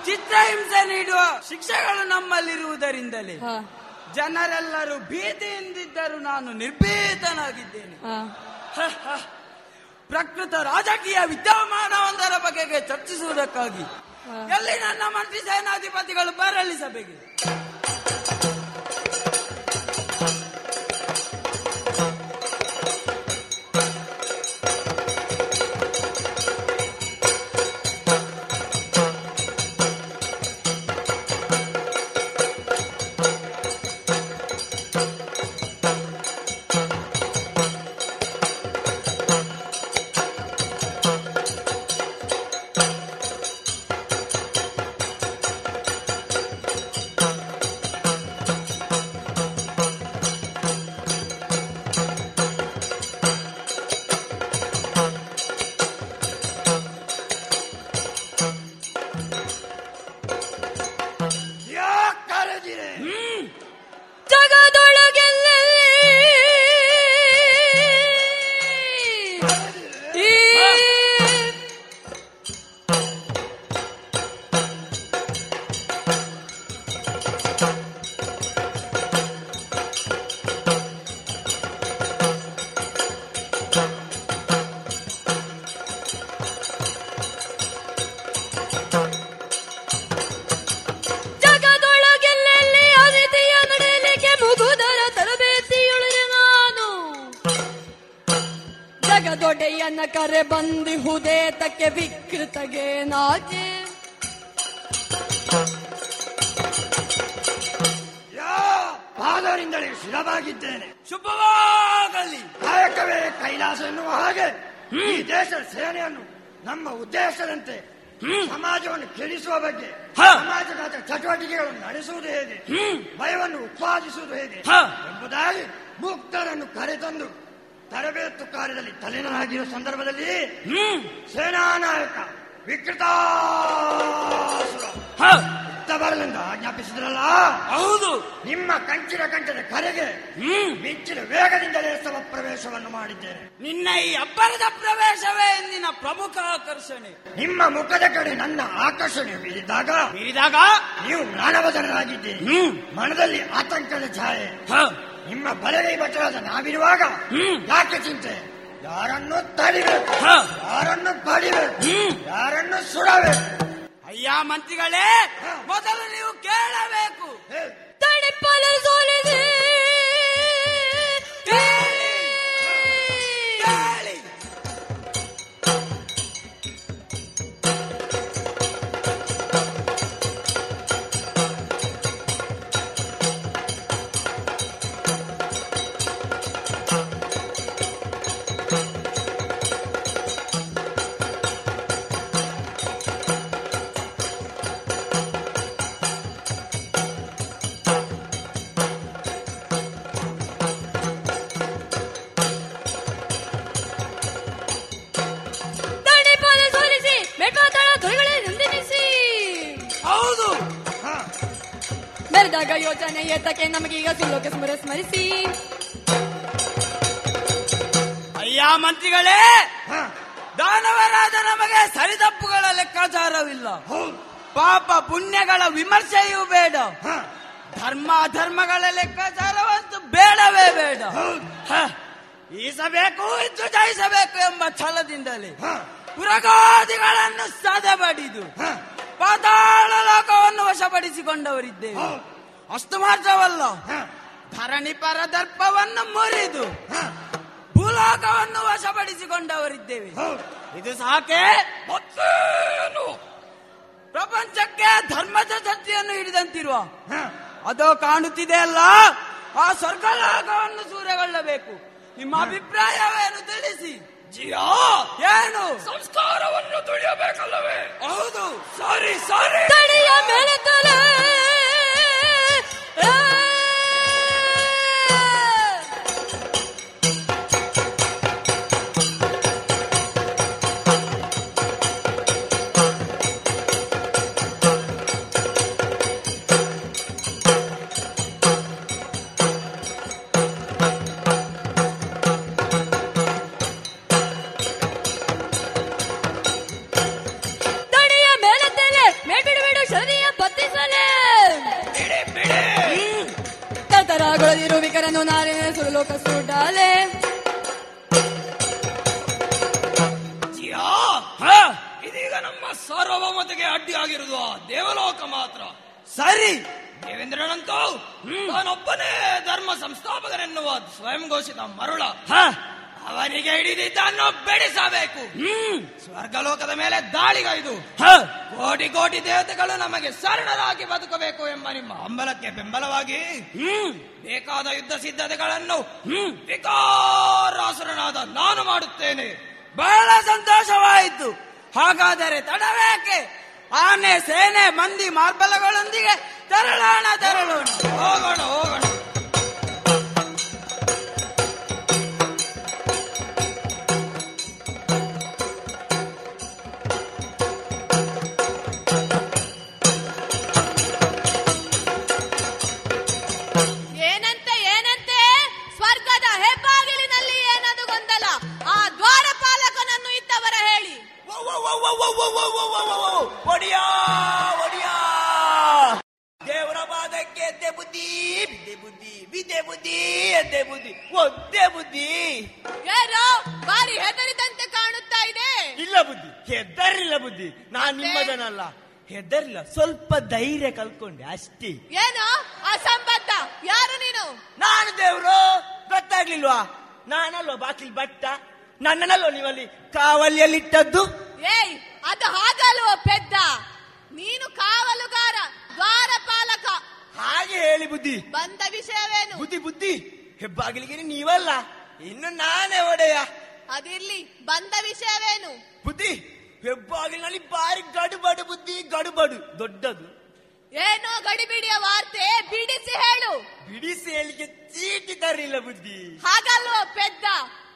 ಚಿತ್ರಹಿಂಸೆ ನೀಡುವ ಶಿಕ್ಷೆಗಳು ನಮ್ಮಲ್ಲಿರುವುದರಿಂದಲೇ. ಜನರೆಲ್ಲರೂ ಭೀತಿಯಿಂದಿದ್ದರೂ ನಾನು ನಿರ್ಭೀತನಾಗಿದ್ದೇನೆ. ಪ್ರಕೃತ ರಾಜಕೀಯ ವಿದ್ಯಮಾನವೊಂದರ ಬಗೆಗೆ ಚರ್ಚಿಸುವುದಕ್ಕಾಗಿ ಎಲ್ಲಿ ನನ್ನ ಮಂತ್ರಿ ಸೇನಾಧಿಪತಿಗಳು ಬರಲಿ ಕರೆದಿರೆ ಜಗದೊಡೆಯನ ಕರೆ ಬಂದಿ ತಕ್ಕೆ ವಿಕೃತಗೆ ನಾಚಿ ಪಾದರಿಂದಲೇ ಶಿರವಾಗಿದ್ದೇನೆ ಶುಭವಾಗಲಿ. ಕಾಯಕವೇ ಕೈಲಾಸ ಎನ್ನುವ ಹಾಗೆ ಈ ದೇಶದ ಸೇನೆಯನ್ನು ನಮ್ಮ ಉದ್ದೇಶದಂತೆ ಸಮಾಜವನ್ನು ಕೆಡಿಸುವ ಬಗ್ಗೆ ಸಮಾಜದ ಚಟುವಟಿಕೆಗಳನ್ನು ನಡೆಸುವುದು ಹೇಗೆ? ಭಯವನ್ನು ಉತ್ಪಾದಿಸುವುದು ಹೇಗೆ? ಎಂಬುದಾಗಿ ಮುಕ್ತರನ್ನು ಕರೆತಂದು ತರಬೇತು ಕಾರ್ಯದಲ್ಲಿ ತಲೆನಾಗಿರುವ ಸಂದರ್ಭದಲ್ಲಿ ಸೇನಾ ನಾಯಕ ವಿಕೃತಾಸುರ ಯುದ್ಧ ಬರಲೆಂದು ಆಜ್ಞಾಪಿಸಿದ್ರಲ್ಲ? ಹೌದು. ನಿಮ್ಮ ಕಂಚಿನ ಕಂಠದ ಕರೆಗೆ ಮಿಂಚಿನ ವೇಗದಿಂದಲೇ ಸಮ ಪ್ರವೇಶವನ್ನು ಮಾಡಿದ್ದೇನೆ. ನಿನ್ನ ಈ ಅಬ್ಬರದ ಪ್ರವೇಶವೇ ಎಂದಿನ ಪ್ರಮುಖ ಆಕರ್ಷಣೆ. ನಿಮ್ಮ ಮುಖದ ಕಡೆ ನನ್ನ ಆಕರ್ಷಣೆ ಬೀರಿದಾಗ ಬೀರಿದಾಗ ನೀವು ಜ್ಞಾನವದನಾಗಿದ್ದೀರಿ ಮನದಲ್ಲಿ ಆತಂಕದ ಛಾಯೆ. ನಿಮ್ಮ ಬಲಗೈ ಭಟರಾದ ನಾವಿರುವಾಗ ಯಾಕೆ ಚಿಂತೆ? ಯಾರನ್ನು ತಡಿಬೇಕು ಯಾರನ್ನು ಪಡಿಬೇಕು ಯಾರನ್ನು ಸುಡವೆ? ಅಯ್ಯ ಮಂತ್ರಿಗಳೇ ಮೊದಲು ನೀವು ಕೇಳಬೇಕು. ಮಂತ್ರಿಗಳೇ ದಾನವರಾದ ನಮಗೆ ಸರಿದಪ್ಪುಗಳ ಲೆಕ್ಕಾಚಾರವಿಲ್ಲ. ಪಾಪ ಪುಣ್ಯಗಳ ವಿಮರ್ಶೆಯೂ ಬೇಡ. ಧರ್ಮ ಅಧರ್ಮಗಳ ಲೆಕ್ಕಾಚಾರವಂತೂ ಬೇಡವೇ ಬೇಡ. ಈಸಬೇಕು ಇದ್ದು ಜಯಿಸಬೇಕು ಎಂಬ ಛಲದಿಂದಲೇ ಪುರಗಾದಿಗಳನ್ನು ಸದೆಬಡಿದು ಪಾತಾಳ ಲೋಕವನ್ನು ವಶಪಡಿಸಿಕೊಂಡವರಿದ್ದೇವೆ. ಅಷ್ಟು ಮಾತ್ರವಲ್ಲ. ಧರಣಿ ಪರದರ್ಪವನ್ನು ಮುರಿದು ಭೂಲೋಕವನ್ನು ವಶಪಡಿಸಿಕೊಂಡವರಿದ್ದೇವೆ. ಇದು ಸಾಕೆ? ಮತ್ತೇನು? ಪ್ರಪಂಚಕ್ಕೆ ಧರ್ಮದ ಶಕ್ತಿಯನ್ನು ಹಿಡಿದಂತಿರುವ ಅದು ಕಾಣುತ್ತಿದೆ ಅಲ್ಲ? ಆ ಸ್ವರ್ಗಲೋಕವನ್ನು ಸೂರ್ಯಗೊಳ್ಳಬೇಕು ನಿಮ್ಮ ಅಭಿಪ್ರಾಯವೇನು ತಿಳಿಸಿ? ಜಿಯೋ! ಏನು? ಸಂಸ್ಕಾರವನ್ನು ತುಳಿಯಬೇಕಲ್ಲವೇ? ಹೌದು. ಸಾರಿ ಸಾರಿ! ಬೆಳೆಸಬೇಕು ಸ್ವರ್ಗಲೋಕದ ಮೇಲೆ ದಾಳಿಗೈದು. ಕೋಟಿ ಕೋಟಿ ದೇವತೆಗಳು ನಮಗೆ ಶರಣರಾಗಿ ಬದುಕಬೇಕು ಎಂಬ ನಿಮ್ಮ ಹಂಬಲಕ್ಕೆ ಬೆಂಬಲವಾಗಿ ಬೇಕಾದ ಯುದ್ಧ ಸಿದ್ಧತೆಗಳನ್ನು ವಿಕಾರಾಸುರನಾದ ನಾನು ಮಾಡುತ್ತೇನೆ. ಬಹಳ ಸಂತೋಷವಾಯಿತು. ಹಾಗಾದರೆ ತಡವೇಕೆ? ಆನೆ ಸೇನೆ ಮಂದಿ ಮಾರ್ಬಲಗಳೊಂದಿಗೆ ತೆರಳೋಣ ತೆರಳೋಣ. ಹೋಗೋಣ ಹೋಗೋಣ. ಕಲ್ಕೊಂಡೆ ಅಷ್ಟೇ. ಏನು? ಅಸಂಬದ್ಧ ಯಾರು ನೀನು? ನಾನು ದೇವ್ರು ಗೊತ್ತಾಗ್ಲಿಲ್ವಾ? ನಾನಲ್ವ ಬಾಕಿಲ್ ಬಟ್ಟ? ನನ್ನನಲ್ವ ನೀವಲ್ಲಿ ಕಾವಲಿಯಲ್ಲಿಟ್ಟದ್ದು? ಏಯ್ ಅದು ಹಾಗಲ್ವೋ ಪೆದ್ದ? ನೀನು ಕಾವಲುಗಾರ ದ್ವಾರಪಾಲಕ. ಹಾಗೆ ಹೇಳಿ ಬುದ್ಧಿ. ಬಂದ ವಿಷಯವೇನು? ಬುದ್ಧಿ ಬುದ್ಧಿ. ಹೆಬ್ಬಾಗಿಲಿಗೆ ನೀವಲ್ಲ ಇನ್ನು ನಾನೇ ಒಡೆಯ. ಅದಿರ್ಲಿ ಬಂದ ವಿಷಯವೇನು? ಬುದ್ಧಿ ಹೆಬ್ಬಾಗಿಲಿನಲ್ಲಿ ಬಾರಿ ಗಡುಬಡು ಬುದ್ಧಿ ಗಡುಬಡು ದೊಡ್ಡದು. ಏನೋ ಗಡಿಬಿಡಿಯ ವಾರ್ತೆ ಬಿಡಿಸಿ ಹೇಳು. ಬಿಡಿಸಿ ಹೇಳಿಕೆ ಚೀಟಿ ತರಲಿಲ್ಲ ಬುದ್ಧಿ. ಹಾಗಲ್ವೋ ಪೆದ್ದ?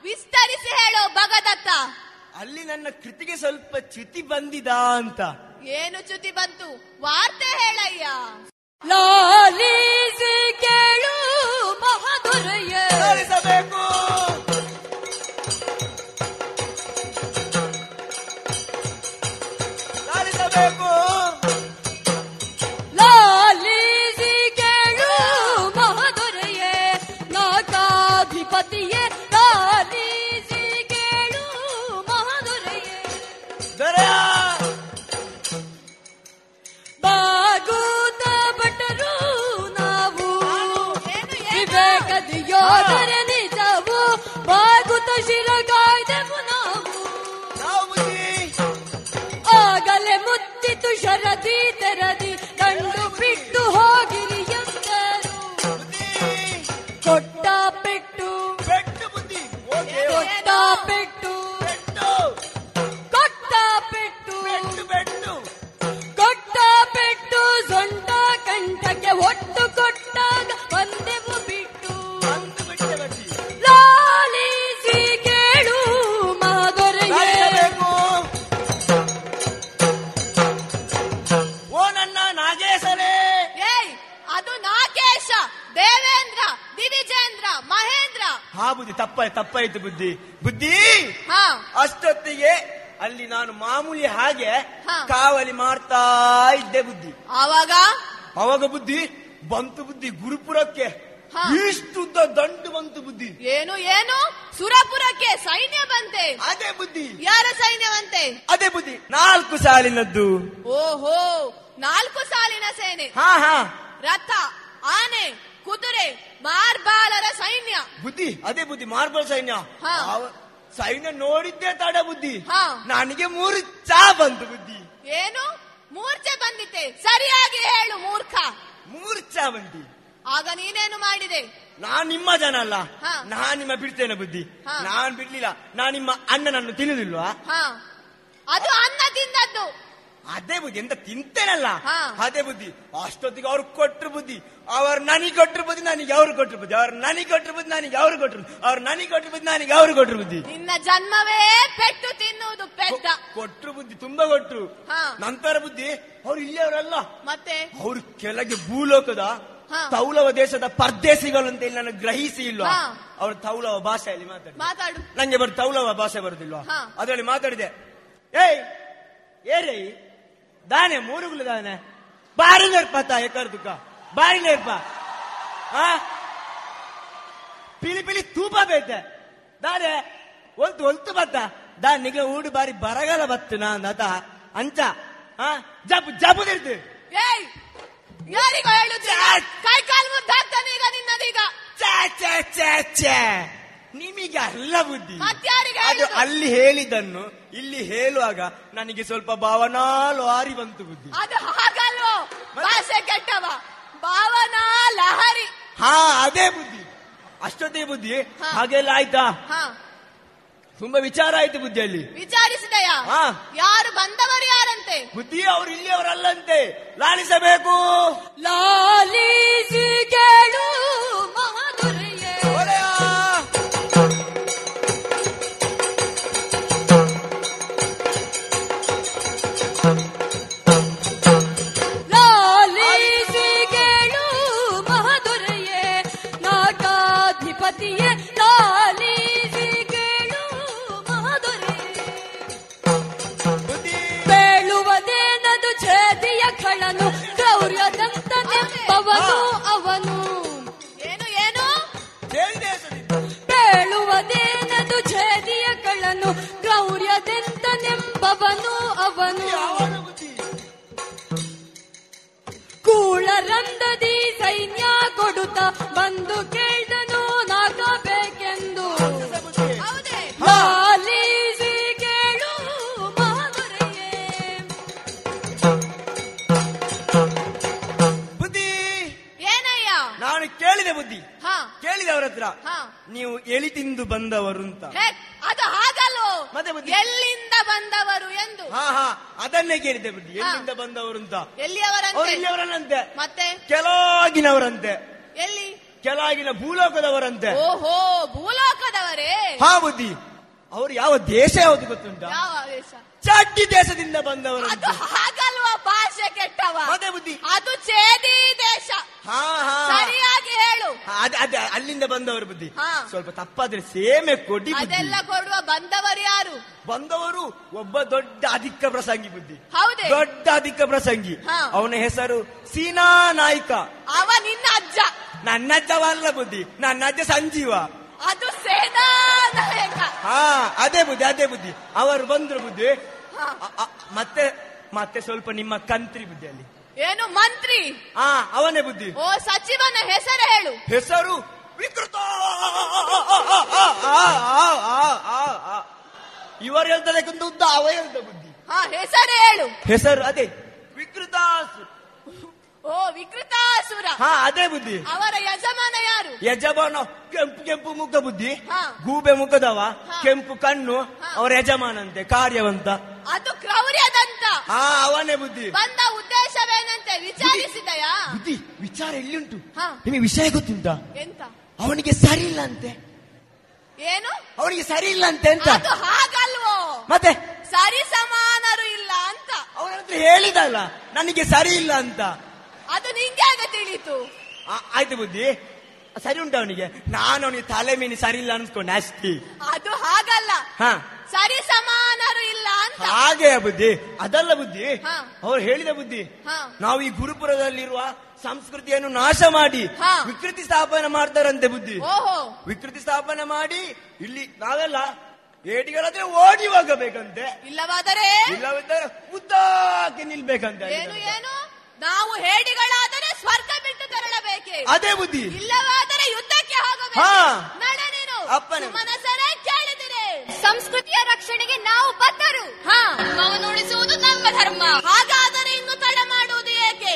ವಿಸ್ತರಿಸಿ ಹೇಳು ಭಗದತ್ತ. ಅಲ್ಲಿ ನನ್ನ ಕೃತಿಗೆ ಸ್ವಲ್ಪ ಚ್ಯುತಿ ಬಂದಿದ ಅಂತ. ಏನು ಚ್ಯುತಿ ಬಂತು? ವಾರ್ತೆ ಹೇಳಯ್ಯ. ಲಾಲಿಸಿ ಕೇಳು ಮಹಾದುರಯ್ಯ. जति ತಪ್ಪಾಯ್ತು ಬುದ್ಧಿ. ಬುದ್ಧಿ? ಹಾ. ಅಷ್ಟೊತ್ತಿಗೆ ಅಲ್ಲಿ ನಾನು ಮಾಮೂಲಿ ಹಾಗೆ ಹಾ. ಕಾವಲಿ ಮಾಡ್ತಾ ಇದ್ದೆ ಬುದ್ಧಿ. ಆವಾಗ? ಅವಾಗ ಬುದ್ಧಿ? ಬಂತು ಬುದ್ಧಿ ಗುರುಪುರಕ್ಕೆ. ಹಾ. ಇಷ್ಟುದ್ದ ದಂಡು ಬಂತು ಬುದ್ಧಿ. ಏನು ಏನು? ಸುರಪುರಕ್ಕೆ ಸೈನ್ಯ ಬಂತೆ. ಅದೇ ಬುದ್ಧಿ. ಯಾರ ಸೈನ್ಯವಂತೆ? ಅದೇ ಬುದ್ಧಿ. ನಾಲ್ಕು ಸಾಲಿನದ್ದು. ಓಹೋ ನಾಲ್ಕು ಸಾಲಿನ ಸೇನೆ. ಹಾ ಹಾ. ರಥ ಆನೆ ಕುದುರೆ ಮಾರ್ಬಾಲರ ಸೈನ್ಯ. ಬುದ್ಧಿ ಅದೇ ಬುದ್ಧಿ ಮಾರ್ಬಲ್ ಸೈನ್ಯ. ಹಾ. ಅವ- ಸೈನ್ಯ ನೋಡಿದ್ದೆ ತಡ ಬುದ್ಧಿ. ಹಾ. ನನಗೆ ಮೂರು ಚಾ ಬಂತು ಬುದ್ಧಿ. ಏನು? ಮೂರ್ಛೆ ಬಂದಿತ್ತೆ. ಸರಿಯಾಗಿ ಹೇಳು ಮೂರ್ಖ. ಮೂರು ಚಾ ಬಂದಿ ಆಗ ನೀನೇನು ಮಾಡಿದೆ? ನಾನ್ ನಿಮ್ಮ ಜನ ಅಲ್ಲ. ಹಾ. ನಾನ್ ನಿಮ್ಮ ಬಿಡ್ತೇನೆ ಬುದ್ಧಿ. ಹಾ. ನಾನ್ ಬಿಡ್ಲಿಲ್ಲ. ನಾನ್ ನಿಮ್ಮ ಅಣ್ಣನನ್ನು ತಿನ್ನುದಿಲ್ವಾ? ಹಾ. ಅದು ಅನ್ನ ತಿಂದದ್ದು. ಅದೇ ಬುದ್ಧಿ ಎಂತ ತಿಂತೇನಲ್ಲ? ಹಾ. ಅದೇ ಬುದ್ಧಿ. ಅಷ್ಟೊತ್ತಿಗೆ ಅವ್ರು ಕೊಟ್ರು ಬುದ್ಧಿ. ಅವ್ರು ನನಗೆ ಕೊಟ್ರು ಬುದ್ಧಿ ನನಗೆ ಅವ್ರು ಕೊಟ್ರು ಬುದ್ಧಿ? ಅವ್ರು ನನಗೆ ಕೊಟ್ರು ಬುದ್ಧಿ ನನಗೆ ಅವ್ರು ಕೊಟ್ರು ಅವ್ರು ನನಗೆ ಕೊಟ್ಟರು ಬುದ್ಧಿ ನನಗೆ ಅವ್ರು ಕೊಟ್ರು ಬುದ್ಧಿ? ನಿನ್ನ ಜನ್ಮವೇ ಪೆಟ್ಟು ತಿನ್ನುವುದು ಪೆಟ್ಟ ಕೊಟ್ರು ಬುದ್ಧಿ ತುಂಬಾ ಕೊಟ್ಟರು. ನಂತರ ಬುದ್ಧಿ ಅವ್ರು ಇಲ್ಲಿಯವರಲ್ಲ. ಮತ್ತೆ? ಅವ್ರು ಕೆಳಗೆ ಭೂಲೋಕದ. ತೌಲವ ದೇಶದ ಪರ್ದೇಸಿಗಳು ಅಂತ ಇಲ್ಲಿ ನನಗೆ ಗ್ರಹಿಸಿ ಇಲ್ವಾ? ಅವ್ರ ತೌಲವ ಭಾಷೆಯಲ್ಲಿ ಮಾತಾಡಿ ಮಾತಾಡು. ನಂಗೆ ಬರ್ ತೌಲವ ಭಾಷೆ ಬರುದಿಲ್ವಾ. ಅದರಲ್ಲಿ ಮಾತಾಡಿದೆ. ಏಯ್ ಏರೇ ದಾನೆ ಮೂರುಗುಲು ದಾನೆ ಬಾರಿ ನೇರ್ಪತ್ತ ಏಕರ್ ದುಃಖ ಬಾರಿ ನೇರ್ಪ ಆ ಪಿಲಿ ಪಿಲಿ ತೂಪ ಬೇತೆ ದಾನೆ ಒಲ್ತು ಒಲ್ತು ಬತ್ತ ದಾ ನಿಗ ಊಡು ಬಾರಿ ಬರಗಾಲ ಬತ್ತು ನಾ ನತ ಅಂಚ ಆ ಜಬ್ ಜಬುದಿರ್ದು ಏಯ್ ಯಾರಿಗೋ ಹೇಳುದು ಕೈ ಕಾಲು ಮುದ್ದಾಗ್ತಾನೆ ಈಗ ನಿನ್ನದೀಗ ಛೇ ಛೇ ಛೇ ಛೇ ನಿಮಗೆ ಅಲ್ಲ ಬುದ್ಧಿ ಅದು ಅಲ್ಲಿ ಹೇಳಿದನ್ನು ಇಲ್ಲಿ ಹೇಳುವಾಗ ನನಗೆ ಸ್ವಲ್ಪ ಭಾವನಾಲು ಆರಿ ಬಂತು ಬುದ್ಧಿ. ಅದು ಹಾಗಲ್ವೋ? ಭಾಷೆ ಕೆಟ್ಟವ. ಭಾವನಾ ಲಹರಿ ಹಾ ಅದೇ ಬುದ್ಧಿ. ಅಷ್ಟೊತ್ತೇ ಬುದ್ಧಿ. ಹಾಗೆಲ್ಲ ಆಯ್ತಾ? ಹಾ. ತುಂಬಾ ವಿಚಾರ ಆಯ್ತು ಬುದ್ಧಿಯಲ್ಲಿ ವಿಚಾರಿಸಿದಯಾ? ಹಾ. ಯಾರು ಬಂದವರು ಯಾರಂತೆ? ಬುದ್ಧಿ ಇಲ್ಲಿ ಅವರಲ್ಲಂತೆ ಲಾಲಿಸಬೇಕು. ಲಾಲಿಸಿ ಕೇಳು ಕಳ್ಳನು ಕ್ರೌರ್ಯದೆಂತನೆಂಬವನು ಅವನು ಕೂಳರಂದದಿ ಸೈನ್ಯ ಕೊಡುತ್ತ ಬಂದು ಕೇಳ್ದನು ನಾಗಬೇಕೆಂದು ಕೇಳು ಬುದ್ಧಿ. ಏನಯ್ಯ? ನಾನು ಕೇಳಿದೆ ಬುದ್ಧಿ. ಹಾ. ಕೇಳಿದೆ ಅವರತ್ರ. ಹತ್ರ ಹಾ. ನೀವು ಎಳಿ ತಿಂದು ಬಂದವರು ಅಂತ ಅದು ಹಾಗಲ್ವೋ? ಎಲ್ಲಿಂದ ಬಂದವರು ಎಂದು. ಹಾ ಹಾ ಅದನ್ನೇ ಕೇಳಿದೆ ಬಿಡಿ. ಎಲ್ಲಿಂದ ಬಂದವರು ಅಂತ ಎಲ್ಲಿಯವರಂತೆ ಮತ್ತೆ? ಕೆಲಾಗಿನವರಂತೆ ಎಲ್ಲಿ? ಕೆಲಾಗಿನ ಭೂಲೋಕದವರಂತೆ. ಓಹೋ ಭೂಲೋಕದವರೇ? ಹಾ ಬುದ್ಧಿ. ಅವರು ಯಾವ ದೇಶ ಯಾವ್ದು ಗೊತ್ತುಂಟ? ಯಾವ ದೇಶ? ಚಡ್ಡಿ ದೇಶದಿಂದ ಅದು ಹಾಗಲ್ವ? ಭಾಷೆ ಕೆಟ್ಟವ. ಅದೇ ಬುದ್ಧಿ. ಅದು ಚೇದಿ ದೇಶ. ಹಾ ಹಾ. ಸರಿಯಾಗಿ ಹೇಳು. ಅದ ಅಲ್ಲಿಂದ ಬಂದವರು ಬುದ್ಧಿ. ಸ್ವಲ್ಪ ತಪ್ಪಾದ್ರೆ ಸೇಮೆ ಕೊಡಿ ಅದೆಲ್ಲ ಕೊಡುವ ಬಂದವರು ಯಾರು? ಬಂದವರು ಒಬ್ಬ ದೊಡ್ಡ ಅಧಿಕ ಪ್ರಸಂಗಿ ಬುದ್ಧಿ. ಹೌದೇ? ದೊಡ್ಡ ಅಧಿಕ ಪ್ರಸಂಗಿ. ಅವನ ಹೆಸರು ಸೀನಾ ನಾಯ್ಕ. ಅವ ನಿನ್ನ ಅಜ್ಜ. ನನ್ನ ಅಜ್ಜವಲ್ಲ ಬುದ್ಧಿ. ನನ್ನ ಅಜ್ಜ ಸಂಜೀವ. ಅದು ಸೇನಾ ಹಾ ಅದೇ ಬುದ್ಧಿ ಅದೇ ಬುದ್ಧಿ. ಅವರು ಬಂದ್ರು ಬುದ್ಧಿ. ಹಾ. ಅ- ಅ- ಮತ್ತೆ ಮತ್ತೆ ಸ್ವಲ್ಪ ನಿಮ್ಮ ಕಂತ್ರಿ ಬುದ್ಧಿ ಅಲ್ಲಿ. ಏನು ಮಂತ್ರಿ? ಹಾ ಅವನೇ ಬುದ್ಧಿ. ಓ ಸಚಿವನ ಹೆಸರು ಹೇಳು. ಹೆಸರು ವಿಕೃತ! ಇವರು ಹೇಳ್ತಾರೆ ಉದ್ದ ಅವ ಹೇಳ್ದ ಬುದ್ಧಿ. ಹಾ ಹೆಸರು ಹೇಳು. ಹೆಸರು ಅದೇ. ವಿಕೃತ. ಓ ವಿಕೃತಾಸುರ ಹಾ ಅದೇ ಬುದ್ಧಿ. ಅವರ ಯಜಮಾನ ಯಾರು? ಯಜಮಾನ ಕೆಂಪು ಕೆಂಪು ಮುಖ ಬುದ್ಧಿ. ಗೂಬೆ ಮುಖದವ ಕೆಂಪು ಕಣ್ಣು ಅವರ ಯಜಮಾನಂತೆ ಕಾರ್ಯವಂತ. ಅದು ಕ್ರೌರ್ಯದಂತ. ಹಾ ಅವನೇ ಬುದ್ಧಿ. ಬಂದ ಉದ್ದೇಶವೇನಂತೆ? ವಿಚಾರಿಸಿದಯಾ? ಬುದ್ಧಿ ವಿಚಾರ ಎಲ್ಲಿ ಹಾ. ನಿಮಗೆ ವಿಷಯ ಗೊತ್ತುಂಟ? ಎಂತ? ಅವನಿಗೆ ಸರಿ ಇಲ್ಲ ಅಂತೆ. ಏನು? ಅವನಿಗೆ ಸರಿ ಇಲ್ಲ ಅಂತೆ ಅಂತ. ಹಾಗಲ್ವೋ? ಮತ್ತೆ? ಸರಿ ಸಮಾನರು ಇಲ್ಲ ಅಂತ. ಅವನಂತ ಹೇಳಿದಲ್ಲ ನನಗೆ ಸರಿ ಇಲ್ಲ ಅಂತ. ಅದು ನಿಂಗೆ ಆಗ ತಿಳಿತು. ಆ, ಆಯ್ತು ಬುದ್ಧಿ. ಸರಿ ಉಂಟು ಅವನಿಗೆ. ನಾನು ಅವನಿಗೆ ತಲೆ ಮೀನಿ ಸರಿ ಇಲ್ಲ ಅನ್ಸ್ಕೊಂಡೆ ಅಷ್ಟೇ. ಅದು ಹಾಗಲ್ಲ. ಹಾ. ಸರಿ ಸಮಾನರು ಇಲ್ಲ ಅಂತ. ಹಾಗೆ ಬುದ್ಧಿ. ಅದಲ್ಲ ಬುದ್ಧಿ. ಅವ್ರು ಹೇಳಿದ ಬುದ್ಧಿ. ಹಾ. ನಾವು ಈ ಗುರುಪುರದಲ್ಲಿರುವ ಸಂಸ್ಕೃತಿಯನ್ನು ನಾಶ ಮಾಡಿ. ವಿಕೃತಿ ಸ್ಥಾಪನೆ ಮಾಡ್ತಾರಂತೆ ಬುದ್ಧಿ. ಓಹೋ. ವಿಕೃತಿ ಸ್ಥಾಪನೆ ಮಾಡಿ ಇಲ್ಲಿ ನಾವೆಲ್ಲ ಏಟಿಗಳಾದ್ರೆ ಓಡಿ ಹೋಗಬೇಕಂತೆ. ಇಲ್ಲವಾದರೆ ಇಲ್ಲವಿದ್ದರೆ ಉದ್ದಕ್ಕೆ ನಿಲ್ಬೇಕಂತೆ. ಏನು ಏನು? ನಾವು ಹೇಡಿಗಳಾದರೆ ಸ್ವರ್ಗ ಬಿಟ್ಟು ತೆರಳಬೇಕೆ? ಅದೇ ಬುದ್ಧಿ. ಇಲ್ಲವಾದರೆ ಯುದ್ಧಕ್ಕೆ ಹೋಗಬೇಕು. ಮನಸ್ಸರೇ ಕೇಳಿದಿರಿ. ಸಂಸ್ಕೃತಿಯ ರಕ್ಷಣೆಗೆ ನಾವು ಬದ್ಧರು. ಉಳಿಸುವುದು ನಮ್ಮ ಧರ್ಮ. ಹಾಗಾದರೆ ಇನ್ನು ತಡ ಮಾಡುವುದು ಏಕೆ?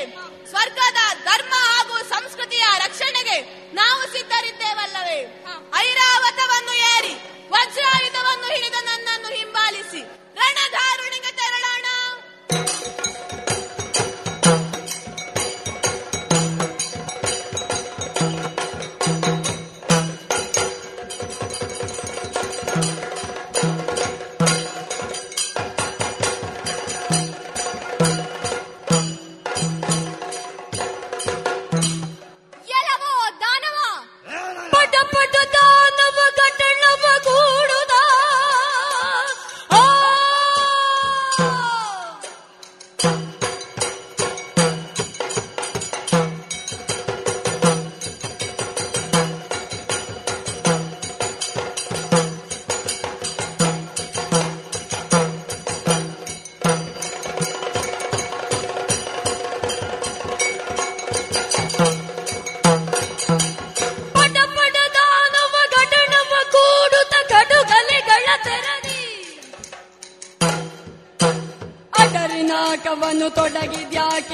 ಸ್ವರ್ಗದ ಧರ್ಮ ಹಾಗೂ ಸಂಸ್ಕೃತಿಯ ರಕ್ಷಣೆಗೆ ನಾವು ಸಿದ್ಧರಿದ್ದೇವಲ್ಲವೇ? ಐರಾವತವನ್ನು ಏರಿ ವಜ್ರಾಯುಧವನ್ನು ಹಿಡಿದ ನನ್ನನ್ನು ಹಿಂಬಾಲಿಸಿ ರಣಧಾರುಣಿಗೆ ತೆರಳೋಣ.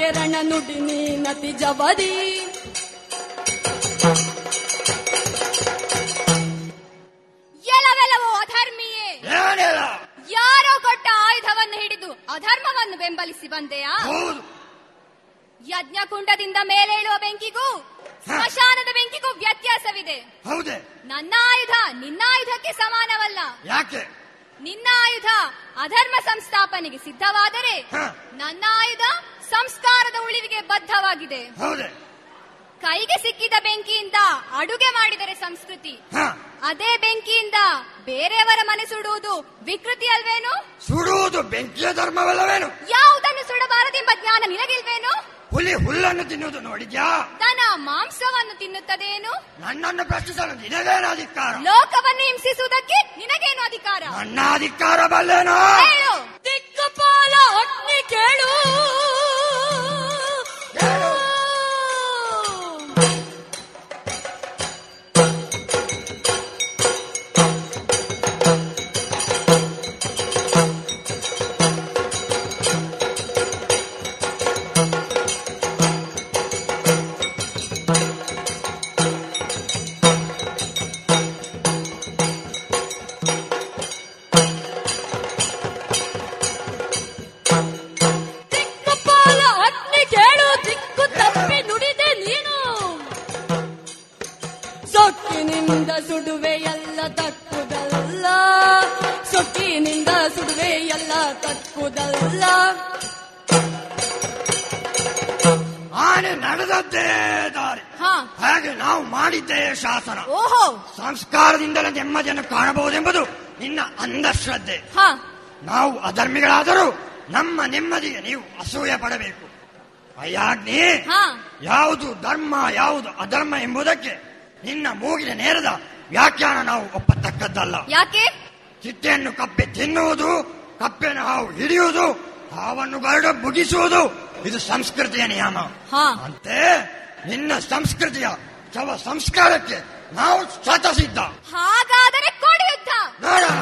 ತೊಡಗಿದ್ಯಾಕೆ ನುಡಿ ನೀ ನತಿ ಜವದಿ. ಶಾಸನ. ಓಹೋ. ಸಂಸ್ಕಾರದಿಂದಲೇ ನೆಮ್ಮದಿಯನ್ನು ಕಾಣಬಹುದೆಂಬುದು ನಿನ್ನ ಅಂಧಶ್ರದ್ಧೆ. ನಾವು ಅಧರ್ಮಿಗಳಾದರೂ ನಮ್ಮ ನೆಮ್ಮದಿಗೆ ನೀವು ಅಸೂಯೆ ಪಡಬೇಕು. ಅಯ್ಯಾಗ್ನಿ ಯಾವುದು ಧರ್ಮ ಯಾವುದು ಅಧರ್ಮ ಎಂಬುದಕ್ಕೆ ನಿನ್ನ ಮೂಗಿನ ನೇರದ ವ್ಯಾಖ್ಯಾನ ನಾವು ಒಪ್ಪತಕ್ಕದ್ದಲ್ಲ. ಯಾಕೆ? ಚಿಟ್ಟೆಯನ್ನು ಕಪ್ಪೆ ತಿನ್ನುವುದು ಕಪ್ಪೆನ ಹಾವು ಹಿಡಿಯುವುದು ಹಾವನ್ನು ಗರಡು ಮುಗಿಸುವುದು ಇದು ಸಂಸ್ಕೃತಿಯ ನಿಯಮ. ಅಂತೆ ನಿನ್ನ ಸಂಸ್ಕೃತಿಯ ಶವ ಸಂಸ್ಕಾರಕ್ಕೆ ನಾವು ಶತಸಿದ್ಧ ಹಾಗಾದರೆ ಕೊಡಿಯುತ್ತ ನೋಡೋಣ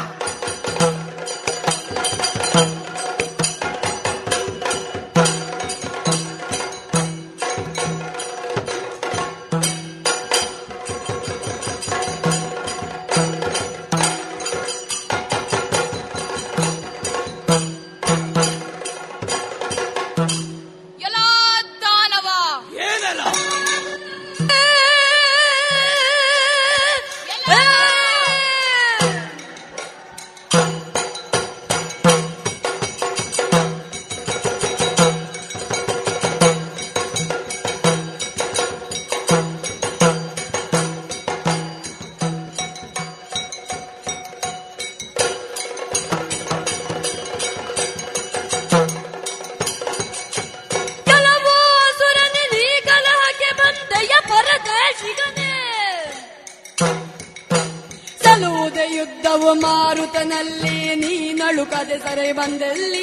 ಬಂದಲ್ಲಿ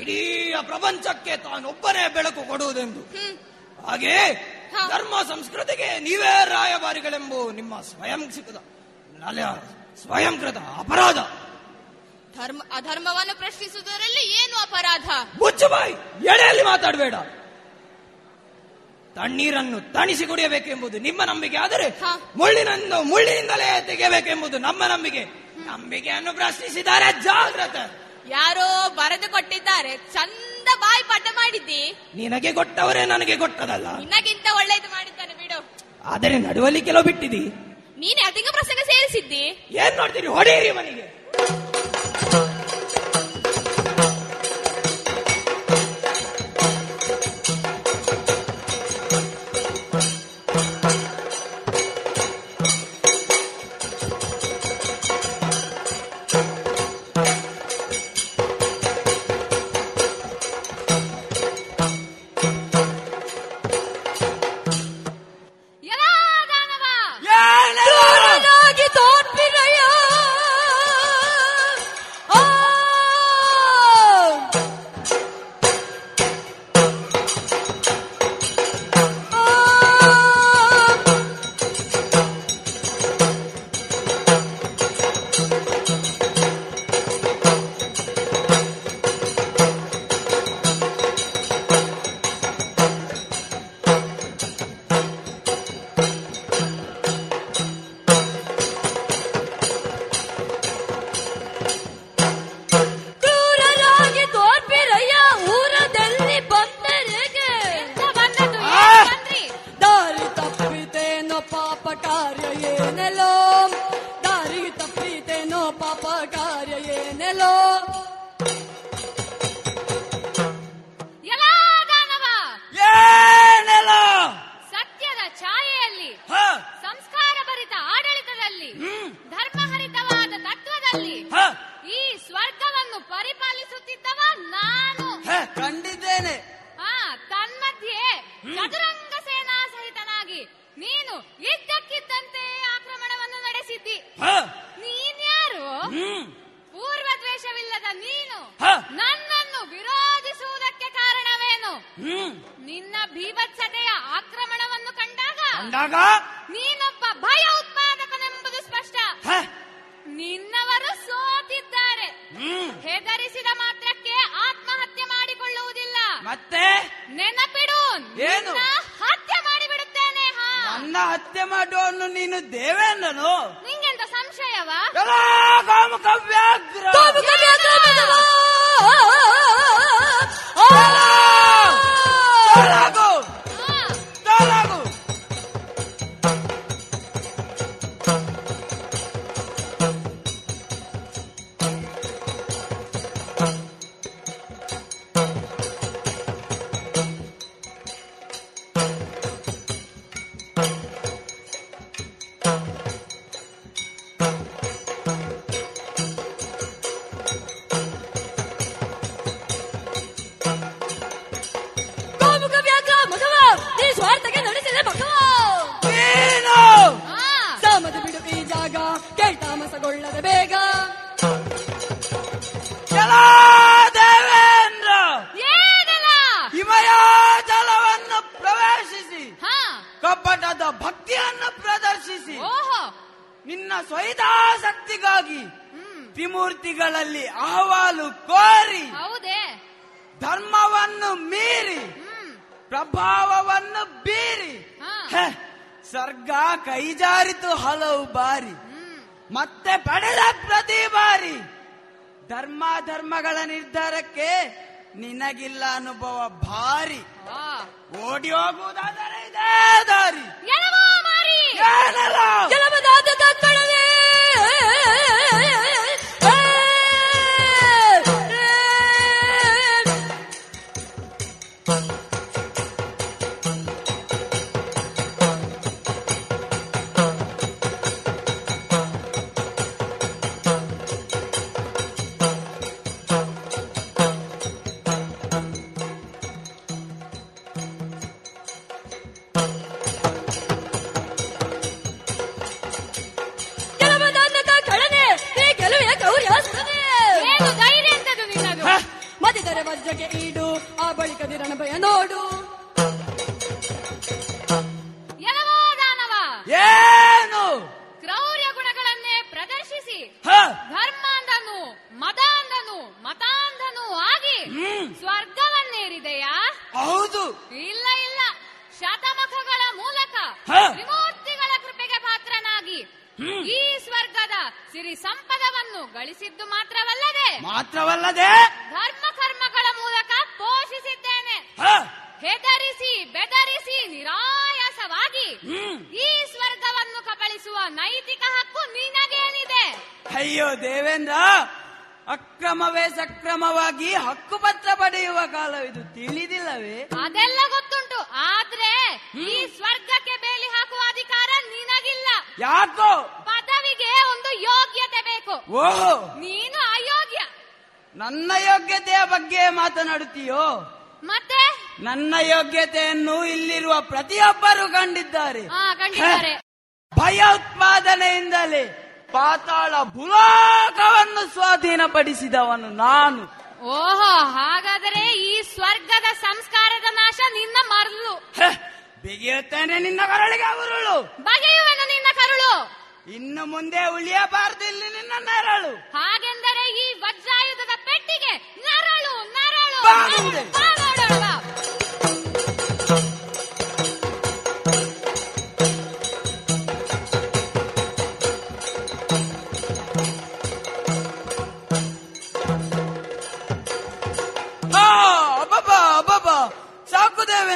ಇಡೀ ಪ್ರಪಂಚಕ್ಕೆ ತಾನೊಬ್ಬನೇ ಬೆಳಕು ಕೊಡುವುದೆಂದು. ಹಾಗೆ ಧರ್ಮ ಸಂಸ್ಕೃತಿಗೆ ನೀವೇ ರಾಯಭಾರಿಗಳೆಂಬು ನಿಮ್ಮ ಸ್ವಯಂ ಸಿಕ್ಕದ. ಸ್ವಯಂಕೃತ ಅಪರಾಧ. ಧರ್ಮ ಅಧರ್ಮವನ್ನು ಪ್ರಶ್ನಿಸುವುದರಲ್ಲಿ ಏನು ಅಪರಾಧ? ಬುಚ್ಚುಬಾಯಿ ಎಡೆಯಲ್ಲಿ ಮಾತಾಡಬೇಡ. ತಣ್ಣೀರನ್ನು ತಣಿಸಿ ಕುಡಿಯಬೇಕೆಂಬುದು ನಿಮ್ಮ ನಂಬಿಕೆ. ಆದರೆ ಮುಳ್ಳಿನನ್ನು ಮುಳ್ಳಿನಿಂದಲೇ ತೆಗೆಯಬೇಕೆಂಬುದು ನಮ್ಮ ನಂಬಿಕೆ. ನಂಬಿಕೆಯನ್ನು ಪ್ರಶ್ನಿಸಿದ್ದಾರೆ ಜಾಗ್ರತೆ. ಯಾರೋ ಬರೆದು ಕೊಟ್ಟಿದ್ದಾರೆ. ಚಂದ ಬಾಯಿ ಪಾಠ ಮಾಡಿದ್ದಿ. ನಿನಗೆ ಕೊಟ್ಟವರೇ ನನಗೆ ಕೊಟ್ಟದಲ್ಲ. ನಿನಗಿಂತ ಒಳ್ಳೇದು ಮಾಡಿದ್ದಾನೆ ಬಿಡು. ಆದರೆ ನಡುವಲ್ಲಿ ಕೆಲವು ಬಿಟ್ಟಿದ್ದಿ ನೀನೆ ಅಧಿಕ ಪ್ರಸಂಗ ಸೇರಿಸಿದ್ದಿ. ಏನ್ ನೋಡ್ತೀರಿ? ಹೊಡೆಯಿರಿ ಮನೆಗೆ. ಸ್ವಹಿತಾಸಕ್ತಿಗಾಗಿ ತ್ರಿಮೂರ್ತಿಗಳಲ್ಲಿ ಅಹವಾಲು ಕೋರಿ ಹೌದೇ. ಧರ್ಮವನ್ನು ಮೀರಿ ಪ್ರಭಾವವನ್ನು ಬೀರಿ ಹೆ, ಸ್ವರ್ಗ ಕೈಜಾರಿತು ಹಲವು ಬಾರಿ ಮತ್ತೆ ಪಡೆದ ಪ್ರತಿ ಬಾರಿ ಧರ್ಮ ಧರ್ಮಗಳ ನಿರ್ಧಾರಕ್ಕೆ ನಿನಗಿಲ್ಲ ಅನುಭವ ಭಾರಿ. ಓಡಿ ಹೋಗುವುದಾದರೆ ಇದೇ ದಾರಿ. ನನ್ನ ಯೋಗ್ಯತೆಯನ್ನು ಇಲ್ಲಿರುವ ಪ್ರತಿಯೊಬ್ಬರು ಕಂಡಿದ್ದಾರೆ. ಭಯೋತ್ಪಾದನೆಯಿಂದಲೇ ಪಾತಾಳ ಭೂಲೋಕವನ್ನು ಸ್ವಾಧೀನಪಡಿಸಿದವನು ನಾನು. ಓಹೋ ಹಾಗಾದರೆ ಈ ಸ್ವರ್ಗದ ಸಂಸ್ಕಾರದ ನಾಶ ನಿನ್ನ ಮರಳು. ಬಿಗಿಯುತ್ತೇನೆ ನಿನ್ನ ಕರಳಿಗೆ ಉರುಳು. ಬಗೆಯುವೆನು ನಿನ್ನ ಕರುಳು. ಇನ್ನು ಮುಂದೆ ಉಳಿಯಬಾರದು ಇಲ್ಲಿ ನಿನ್ನ ನೆರಳು. ಹಾಗೆಂದರೆ ಈ ವಜ್ರಾಯುಧದ ಪೆಟ್ಟಿಗೆ ನರಳು ನರಳು.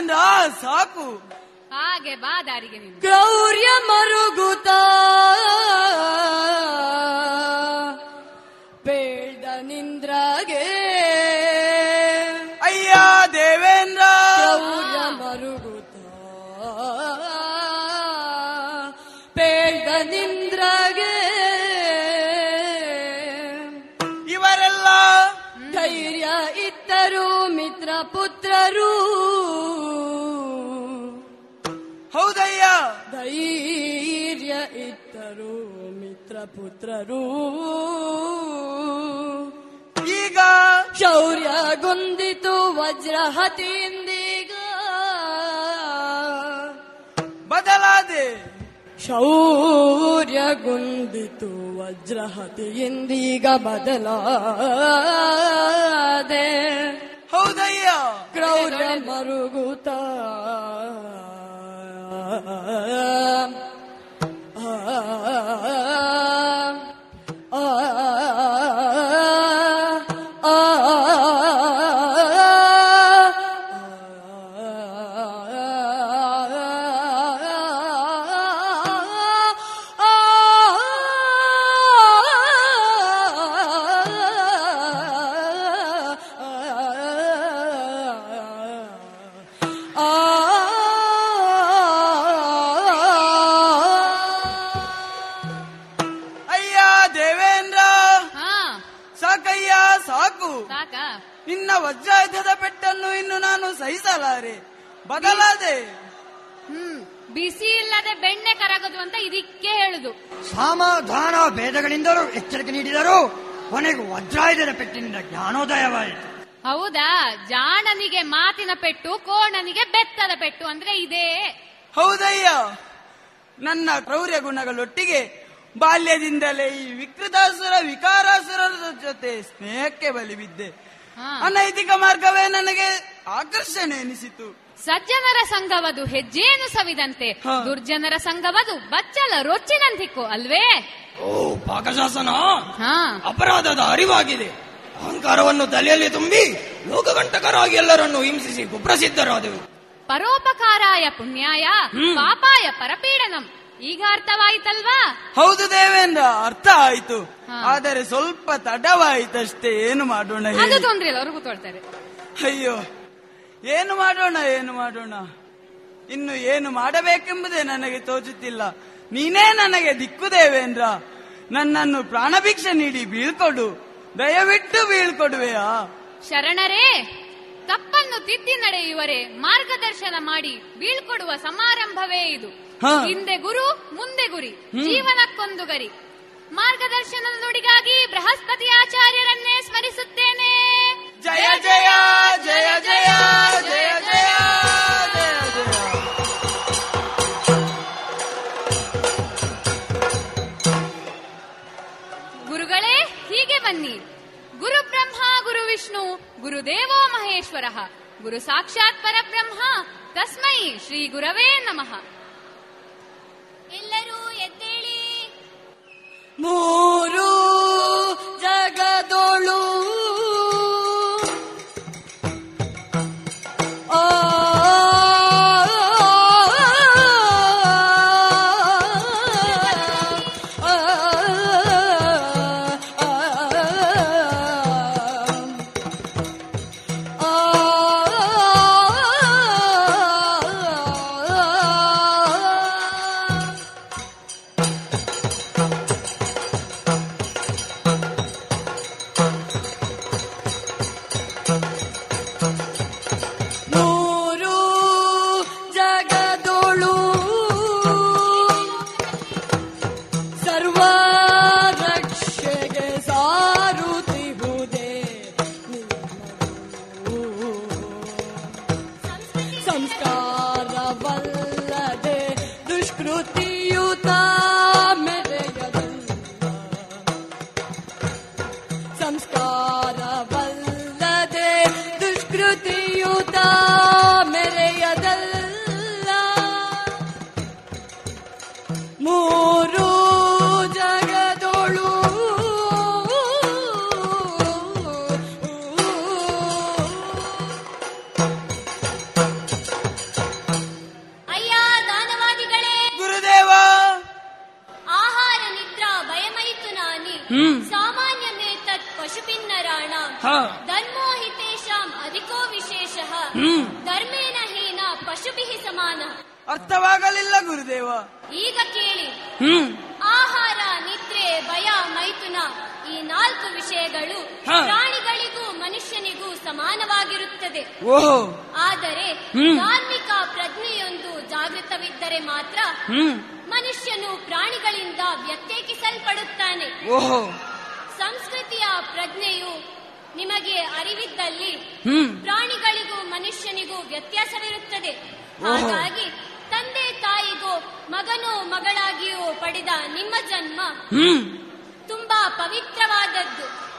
ದೇವೇಂದ್ರ ಸಾಕು. ಹಾಗೆ ಬಾ ದಾರಿಗೆ ನೀನು ಗೌರ್ಯ ಮರುಗುತ್ತ ಪುತ್ರರು ಈಗ ಶೌರ್ಯ ಗುಂದಿತು ವಜ್ರಹತಿಯಿಂದೀಗ. ಬದಲಾದೆ ಶೌರ್ಯ ಗುಂದಿತು ವಜ್ರಹತಿಯಿಂದೀಗ ಬದಲಾದೆ. ಹೌದಯ್ಯ? ಕ್ರೌರ್ಯ ಮರುಗುತ್ತ ಬದಲಾದೆ. ಹ್ಮ್. ಬಿಸಿ ಇಲ್ಲದೆ ಬೆಣ್ಣೆ ಕರಗದು ಅಂತ ಇದಕ್ಕೆ ಹೇಳುದು. ಸಮಾಧಾನ ಭೇದಗಳಿಂದಲೂ ಎಚ್ಚರಿಕೆ ನೀಡಿದರು. ಕೊನೆಗೆ ವಜ್ರಾಯುಧದ ಪೆಟ್ಟಿನಿಂದ ಜ್ಞಾನೋದಯವಾಯಿತು. ಹೌದಾ? ಜಾಣನಿಗೆ ಮಾತಿನ ಪೆಟ್ಟು ಕೋಣನಿಗೆ ಬೆತ್ತದ ಪೆಟ್ಟು ಅಂದ್ರೆ ಇದೇ. ಹೌದಯ್ಯ? ನನ್ನ ಕ್ರೌರ್ಯ ಗುಣಗಳೊಟ್ಟಿಗೆ ಬಾಲ್ಯದಿಂದಲೇ ಈ ವಿಕೃತಾಸುರ ವಿಕಾರಾಸುರರ ಜೊತೆ ಸ್ನೇಹಕ್ಕೆ ಬಲಿಬಿದ್ದೆ. ಅನೈತಿಕ ಮಾರ್ಗವೇ ನನಗೆ ಆಕರ್ಷಣೆ ಎನಿಸಿತು. ಸಜ್ಜನರ ಸಂಘವದು ಹೆಜ್ಜೇನು ಸವಿದಂತೆ ದುರ್ಜನರ ಸಂಘವದು ಬಚ್ಚಲ ರೊಚ್ಚಿನಂತಿಕ್ಕು ಅಲ್ವೇ? ಓ ಪಾಕಶಾಸನ? ಹಾ. ಅಪರಾಧದ ಅರಿವಾಗಿದೆ. ಅಹಂಕಾರವನ್ನು ತಲೆಯಲ್ಲಿ ತುಂಬಿ ಲೋಕಗಂಟಕರಾಗಿ ಎಲ್ಲರನ್ನು ಹಿಂಸಿಸಿ ಕುಪ್ರಸಿದ್ಧರಾದೆವು. ಪರೋಪಕಾರಾಯ ಪುಣ್ಯಾಯ ಪಾಪಾಯ ಪರಪೀಡನಂ. ಈಗ ಅರ್ಥವಾಯಿತಲ್ವಾ? ಹೌದು ದೇವೇಂದ್ರ ಅರ್ಥ ಆಯ್ತು. ಆದರೆ ಸ್ವಲ್ಪ ತಡವಾಯಿತಷ್ಟೇ. ಏನು ಮಾಡೋಣ ಅದು? ತೊಂದ್ರೆ ಇಲ್ಲ ಅವ್ರು ಕೂತ್ಕೊಳ್ತಾರೆ. ಅಯ್ಯೋ ಏನು ಮಾಡೋಣ ಏನು ಮಾಡೋಣ? ಇನ್ನು ಏನು ಮಾಡಬೇಕೆಂಬುದೇ ನನಗೆ ತೋಚುತ್ತಿಲ್ಲ. ನೀನೇ ನನಗೆ ದಿಕ್ಕು ದೇವೇಂದ್ರ. ನನ್ನನ್ನು ಪ್ರಾಣಭಿಕ್ಷೆ ನೀಡಿ ಬೀಳ್ಕೊಡು. ದಯವಿಟ್ಟು ಬೀಳ್ಕೊಡುವೆಯಾ? ಶರಣರೇ ತಪ್ಪನ್ನು ತಿದ್ದಿ ನಡೆಯುವರೆ ಮಾರ್ಗದರ್ಶನ ಮಾಡಿ ಬೀಳ್ಕೊಡುವ ಸಮಾರಂಭವೇ ಇದು. ಹಿಂದೆ ಗುರು ಮುಂದೆ ಗುರಿ ಜೀವನಕ್ಕೊಂದು ಗರಿ. ಮಾರ್ಗದರ್ಶನದ ನುಡಿಗಾಗಿ ಬೃಹಸ್ಪತಿ ಆಚಾರ್ಯರನ್ನೇ ಸ್ಮರಿಸುತ್ತೇನೆ. ಜಯ ಜಯ ಜಯ ಜಯ ಜಯ ಜಯ ಗುರುಗಳೇ ಹೀಗೆ ಬನ್ನಿ. ಗುರು ಬ್ರಹ್ಮ ಗುರು ವಿಷ್ಣು ಗುರುದೇವೋ ಮಹೇಶ್ವರ. ಗುರು ಸಾಕ್ಷಾತ್ ಪರಬ್ರಹ್ಮ ತಸ್ಮೈ ಶ್ರೀ ಗುರವೇ ನಮಃ. ಎಲ್ಲರೂ ಎದ್ದೇಳಿ. ಮೂರು ಜಗದೊಳು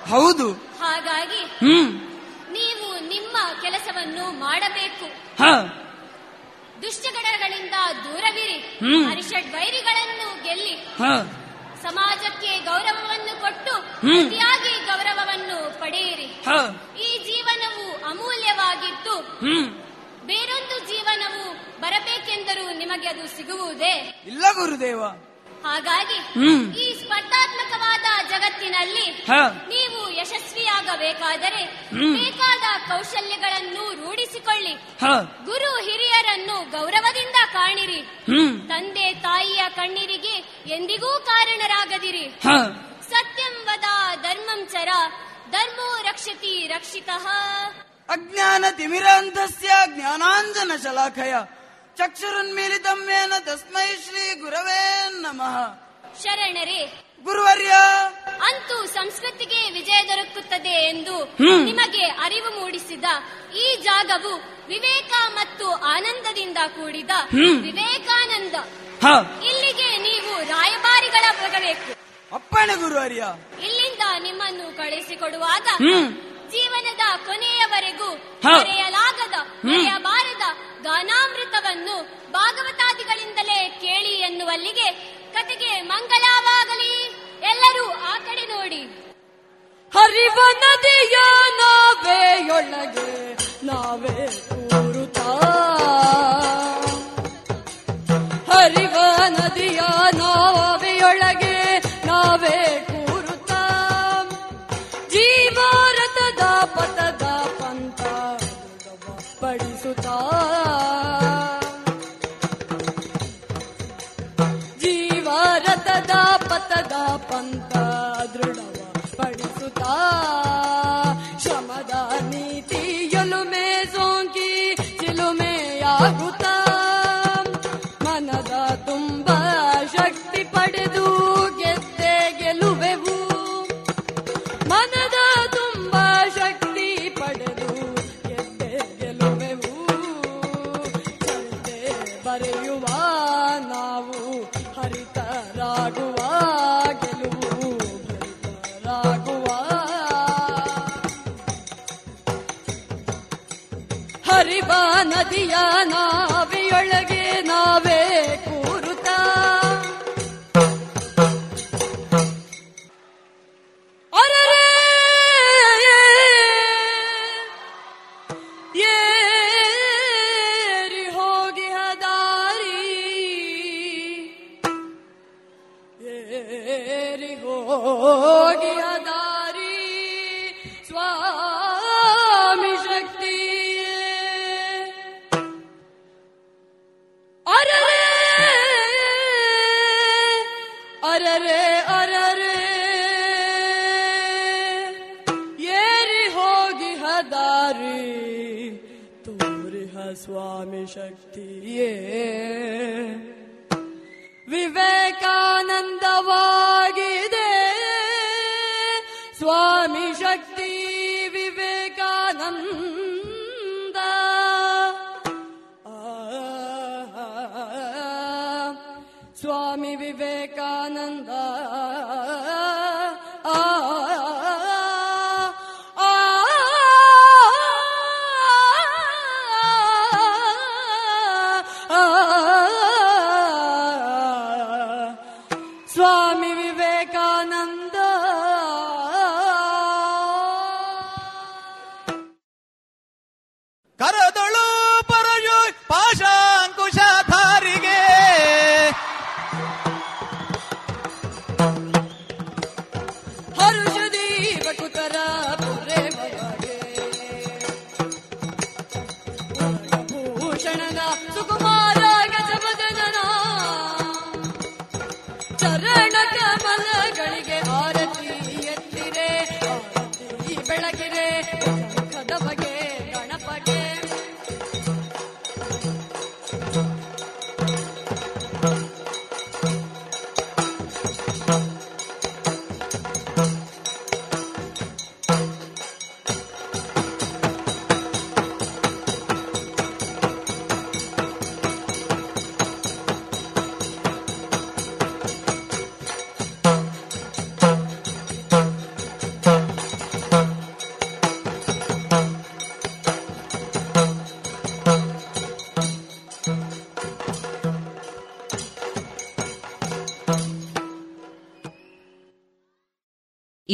ಹೌದು. ಹಾಗಾಗಿ ಹ್ಮ್. ನೀವು ನಿಮ್ಮ ಕೆಲಸವನ್ನು ಮಾಡಬೇಕು. ಹ. ದುಷ್ಟಗಡಗಳಿಂದ ದೂರವಿರಿ. ಹ್ಮ್. ಅರಿಷಡ್ ವೈರಿಗಳನ್ನು ಗೆಲ್ಲಿ. ಹ. ಸಮಾಜಕ್ಕೆ ಗೌರವವನ್ನು ಕೊಟ್ಟು. ಅತಿಯಾಗಿ ಗೌರವವನ್ನು ಪಡೆಯಿರಿ. ಈ ಜೀವನವು ಅಮೂಲ್ಯವಾಗಿತ್ತು ಹ್ಮ್. ಬೇರೊಂದು ಜೀವನವು ಬರಬೇಕೆಂದರೂ ನಿಮಗೆ ಅದು ಸಿಗುವುದೇ? ಇಲ್ಲ ಗುರುದೇವ. ಹಾಗಾಗಿ ಈ ಸ್ಪರ್ಧಾತ್ಮಕವಾದ ಜಗತ್ತಿನಲ್ಲಿ ಹ. ನೀವು ಯಶಸ್ವಿಯಾಗಬೇಕಾದರೆ ಬೇಕಾದ ಕೌಶಲ್ಯಗಳನ್ನು ರೂಢಿಸಿಕೊಳ್ಳಿ. ಗುರು ಹಿರಿಯರನ್ನು ಗೌರವದಿಂದ ಕಾಣಿರಿ. ಹ್ಮ್. ತಂದೆ ತಾಯಿಯ ಕಣ್ಣೀರಿಗೆ ಎಂದಿಗೂ ಕಾರಣರಾಗದಿರಿ. ಸತ್ಯಂವದ ಸತ್ಯಂ ವದ ಧರ್ಮಂ ಚರ ಧರ್ಮೋ ರಕ್ಷತಿ ರಕ್ಷಿತಃ. ಅಜ್ಞಾನ ತಿಮಿರಾಂಧಸ್ಯ ಜ್ಞಾನಾಂಜನ ಶಲಾಖಯ. ಚಕ್ಷುರುನ್ಮೀಲಿತಂ ತಮ್ಮೇನ ತಸ್ಮೈ ಶ್ರೀ ಗುರವೇ ನಮಃ. ಶರಣರೇ ಗುರುವರ್ಯ! ಅಂತೂ ಸಂಸ್ಕೃತಿಗೆ ವಿಜಯ ದೊರಕುತ್ತದೆ ಎಂದು ನಿಮಗೆ ಅರಿವು ಮೂಡಿಸಿದ ಈ ಜಾಗವು ವಿವೇಕ ಮತ್ತು ಆನಂದದಿಂದ ಕೂಡಿದ ವಿವೇಕಾನಂದ. ಇಲ್ಲಿಗೆ ನೀವು ರಾಯಭಾರಿಗಳ ಬರಬೇಕು. ಅಪ್ಪಣೆ ಗುರುವರ್ಯ! ಇಲ್ಲಿಂದ ನಿಮ್ಮನ್ನು ಕಳಿಸಿಕೊಡುವಾಗ. ಜೀವನದ ಕೊನೆಯವರೆಗೂ. ಮರೆಯಲಾಗದ. ಮರೆಯಬಾರದ ಗಾನಾಮೃತವನ್ನು ಭಾಗವತಾದಿಗಳಿಂದಲೇ ಕೇಳಿ ಎನ್ನುವಲ್ಲಿಗೆ ಕತೆಗೆ ಮಂಗಳವಾಗಲಿ ಎಲ್ಲರೂ ಆ ಕಡೆ ನೋಡಿ ಹರಿವ ನದಿಯ ನಾವೆಯೊಳಗೆ ನಾವೇ ಕೂರುತ್ತಾ ಹರಿವ ನದಿಯ ನಾವೆಯೊಳಗೆ The da panda ಹರಿವ ನದಿಯ ನಾವೆಯೊಳಗೆ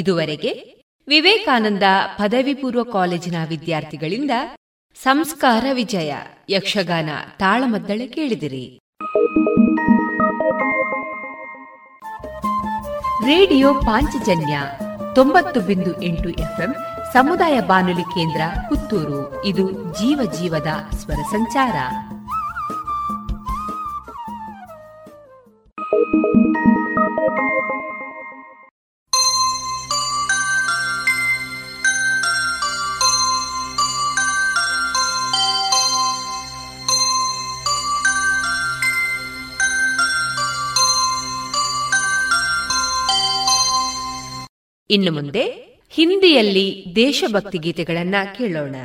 ಇದುವರೆಗೆ ವಿವೇಕಾನಂದ ಪದವಿ ಪೂರ್ವ ಕಾಲೇಜಿನ ವಿದ್ಯಾರ್ಥಿಗಳಿಂದ ಸಂಸ್ಕಾರ ವಿಜಯ ಯಕ್ಷಗಾನ ತಾಳಮದ್ದಳೆ ಕೇಳಿದಿರಿ. ರೇಡಿಯೋ ಪಾಂಚಜನ್ಯ ತೊಂಬತ್ತು ಬಿಂದು ಎಂಟು ಎಫ್ಎಂ ಸಮುದಾಯ ಬಾನುಲಿ ಕೇಂದ್ರ ಪುತ್ತೂರು. ಇದು ಜೀವ ಜೀವದ ಸ್ವರ ಸಂಚಾರ. ಇನ್ನು ಮುಂದೆ ಹಿಂದಿಯಲ್ಲಿ ದೇಶಭಕ್ತಿ ಗೀತೆಗಳನ್ನ ಕೇಳೋಣ.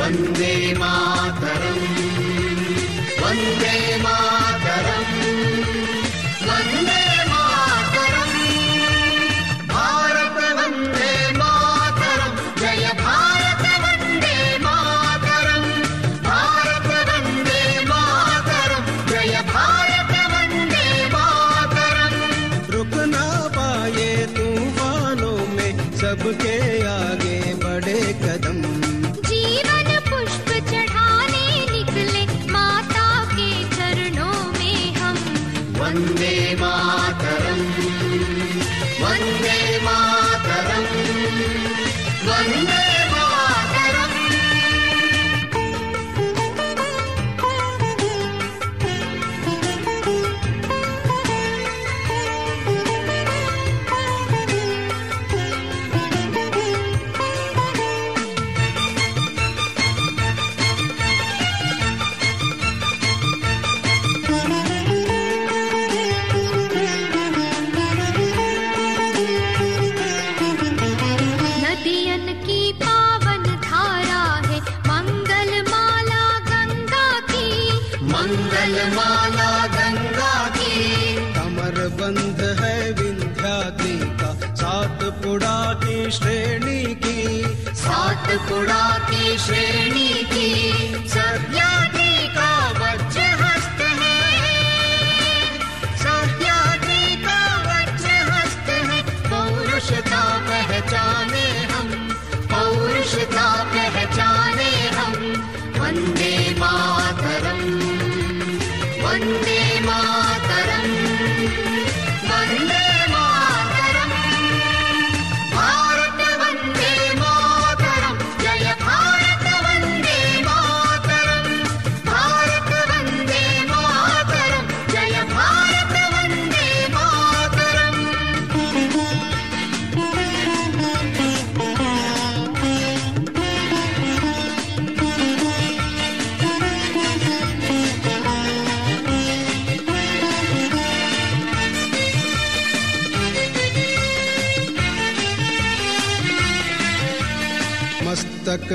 ವಂದೇ ಮಾತರ.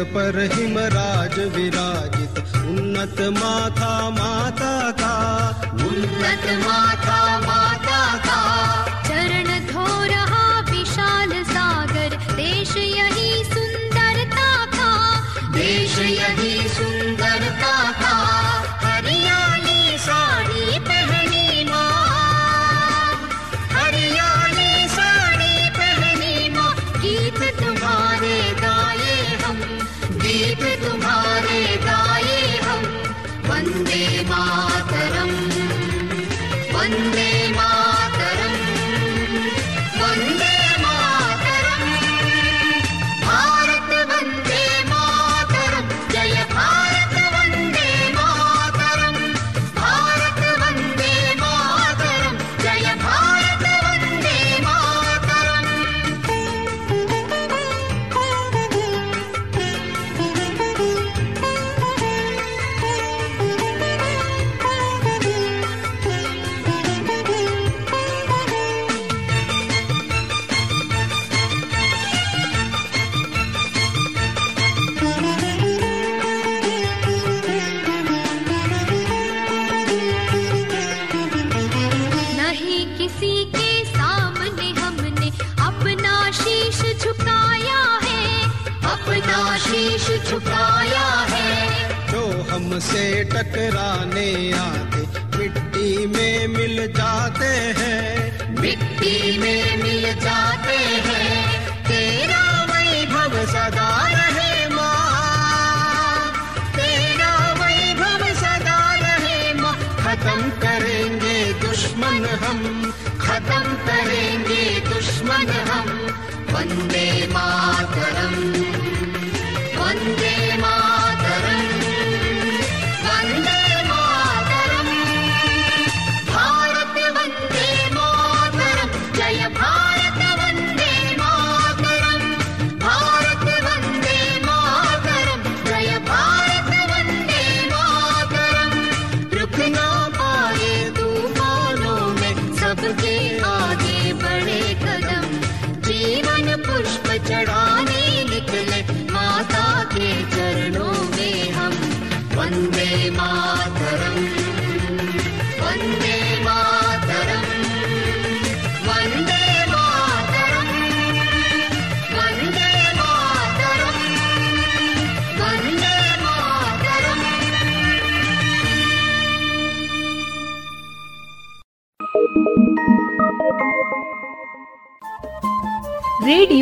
पर हिमराज विराजित। उन्नत माता माता उन्नत माता हमसे टकराने आते। मिट्टी में मिल जाते हैं। मिट्टी में मिल जाते हैं। तेरा वैभव सदा रहे माँ। तेरा वैभव सदा रहे माँ। खत्म करेंगे दुश्मन हम। खत्म करेंगे दुश्मन हम। बंद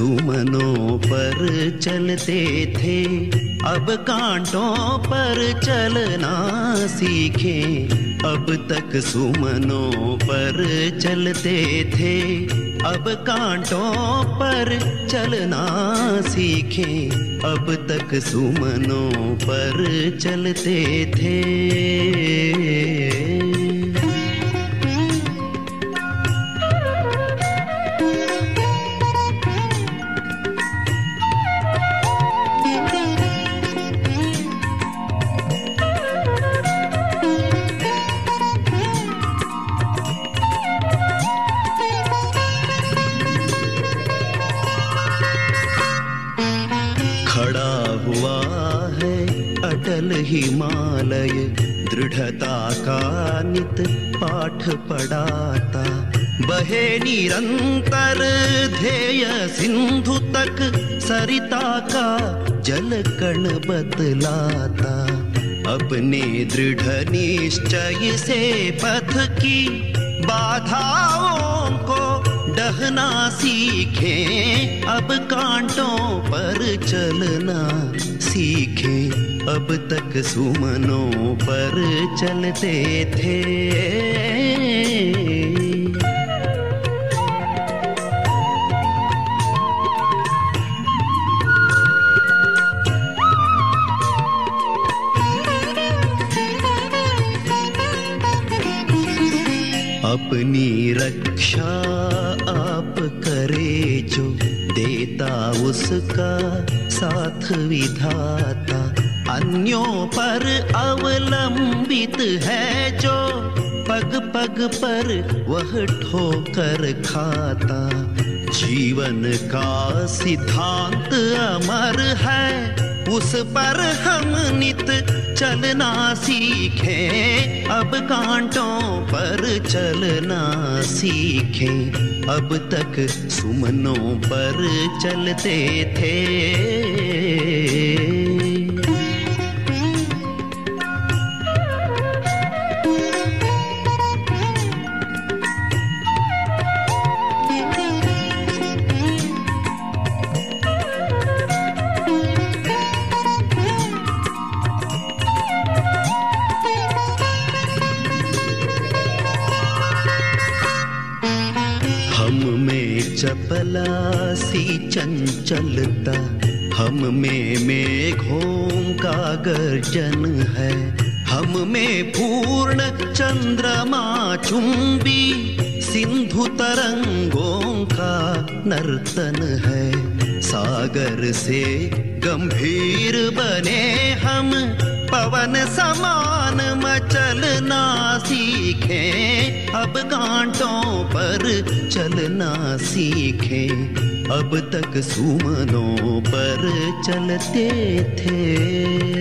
सुमनों पर चलते थे, अब कांटों पर चलना सीखे। अब तक सुमनों पर चलते थे, अब कांटों पर चलना सीखे। अब तक सुमनों पर चलते थे। का जल कण बतलाता। अपने दृढ़ निश्चय से पथ की बाधाओं को डहना सीखे, अब कांटों पर चलना सीखे। अब तक सुमनों पर चलते थे। अपनी रक्षा आप करे जो देता उसका साथ विधाता। अन्यों पर अवलंबित है जो पग पग पर वह ठोकर खाता। जीवन का सिद्धांत अमर है, उस पर हम नित चलना सीखे अब कांटों पर चलना सीखे। अब तक सुमनों पर चलते थे। चंचलता हम में मेघों का गर्जन है। हम में पूर्ण चंद्रमा चुंबी। सिंधु तरंगों का नर्तन है। सागर से गंभीर बने हम। पवन समान मचलना सीखे। अब कांटों पर चलना सीखे। अब तक सुमनों पर चलते थे।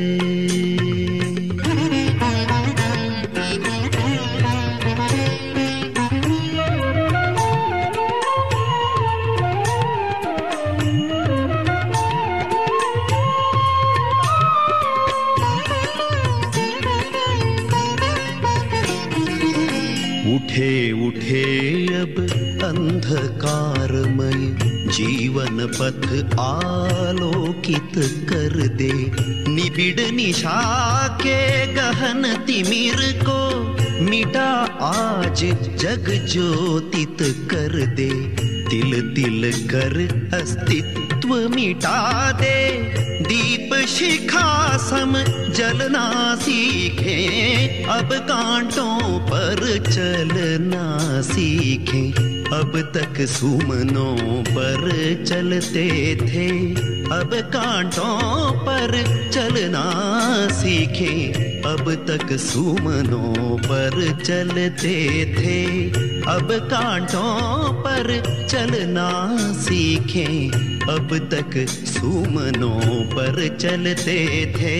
आलोकित कर दे। निबिड़ निशा के गहन तिमिर को मिटा आज जग ज्योतित कर दे। तिल तिल कर अस्तित्व मिटा दे। दीप शिखा सम जलना सीखे। अब कांटों पर चलना सीखे। अब तक सुमनों पर चलते थे, अब कांटों पर चलना सीखे। अब तक सुमनों पर चलते थे, अब कांटों पर चलना सीखे। अब तक सुमनों पर चलते थे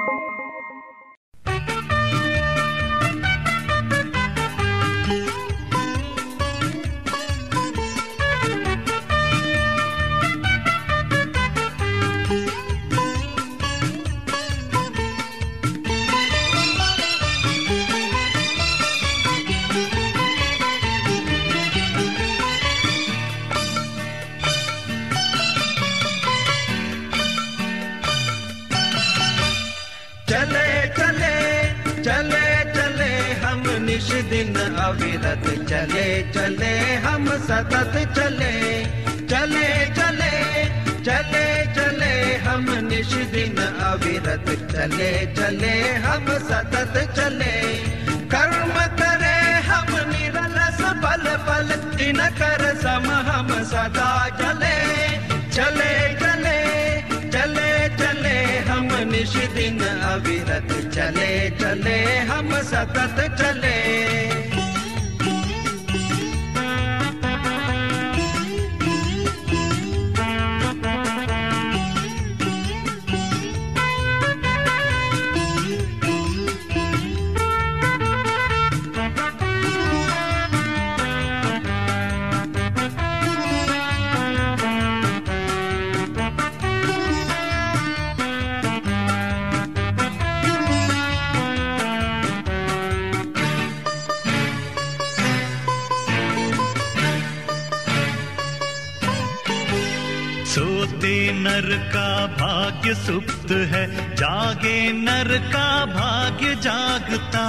अविरत चले चले हम सतत चले चले चले चले चले हम निश दिन अविरत चले चले हम सतत चले। कर्म करे हम निरलस पल पल इन कर सम हम सदा चले चले चले चले चले हम निश दिन अविरत चले चले हम सतत चले। नर का भाग्य सुप्त है, जागे नर का भाग्य जागता।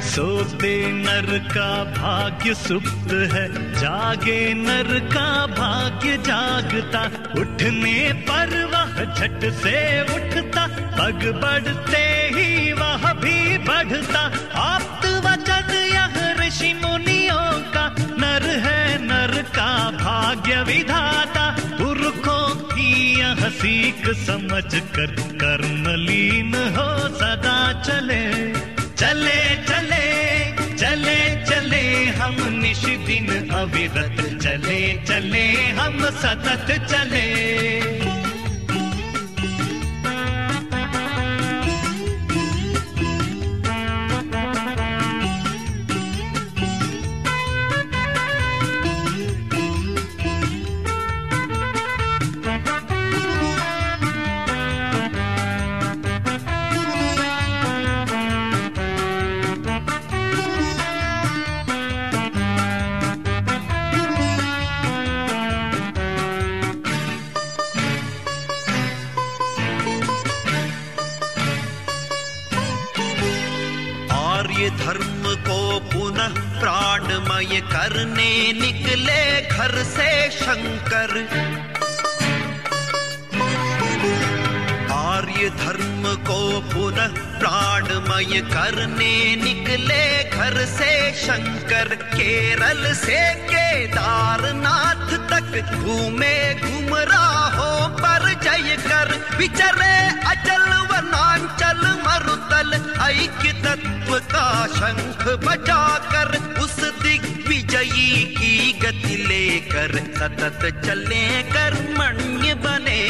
सोते नर का भाग्य सुप्त है, जागे नर का भाग्य जागता। उठने पर वह झट से उठता, पग बढ़ते ही वह भी बढ़ता। आप्त वचन यह ऋषि मुनियों भाग्य विधाता पुरखों की यह सीख समझ कर कर्म लीन हो सदा चले। चले चले चले चले, हम निश दिन अविरत। चले चले, हम सतत चले। से शंकर। आर्य धर्म को पुनः प्राणमय करने निकले घर से शंकर। केरल से केदारनाथ तक घूमे घुमराहों पर जय कर। विचरे अचल वनांचल मरुतल, ऐक्य तत्व का शंख बजाकर उस दिग्विजयी की गति लेकर सतत चले कर्मण्य बने।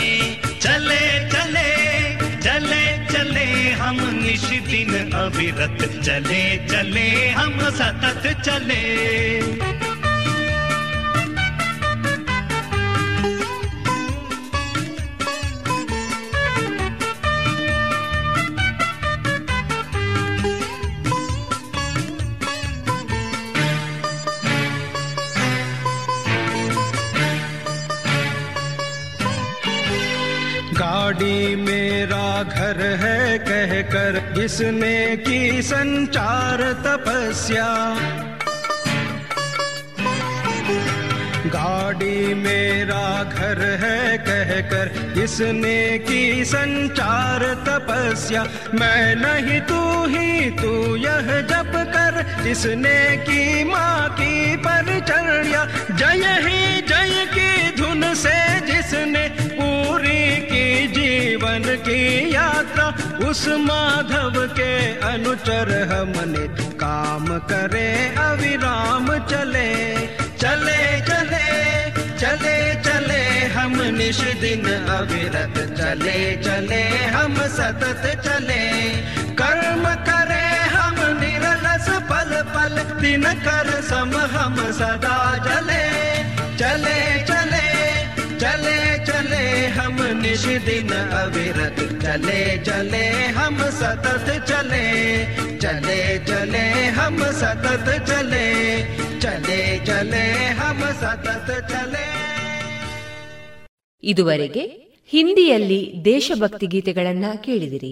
चले चले चले चले हम निश दिन अविरत। चले चले हम सतत चले। जिसने की संचार तपस्या। गाड़ी मेरा घर है कहकर जिसने की संचार तपस्या। मैं नहीं तू ही तू यह जप कर, जिसने की माँ की परिचर्या। जय ही जय की धुन से जिसने पूरी की जीवन की यात्रा, उस माधव के अनुचर हमने काम करे अविराम चले चले चले चले चले, हम निश दिन अविरत चले चले, हम सतत चले। कर्म करे हम निरलस पल पल, दिन कर सम हम सदा चले चले चले। निश दिन अविरत चले चले हम सतत चले चले चले हम सतत चले चले चले हम सतत चले ಇದುವರೆಗೆ ಹಿಂದಿಯಲ್ಲಿ ದೇಶಭಕ್ತಿ ಗೀತೆಗಳನ್ನ ಕೇಳಿದಿರಿ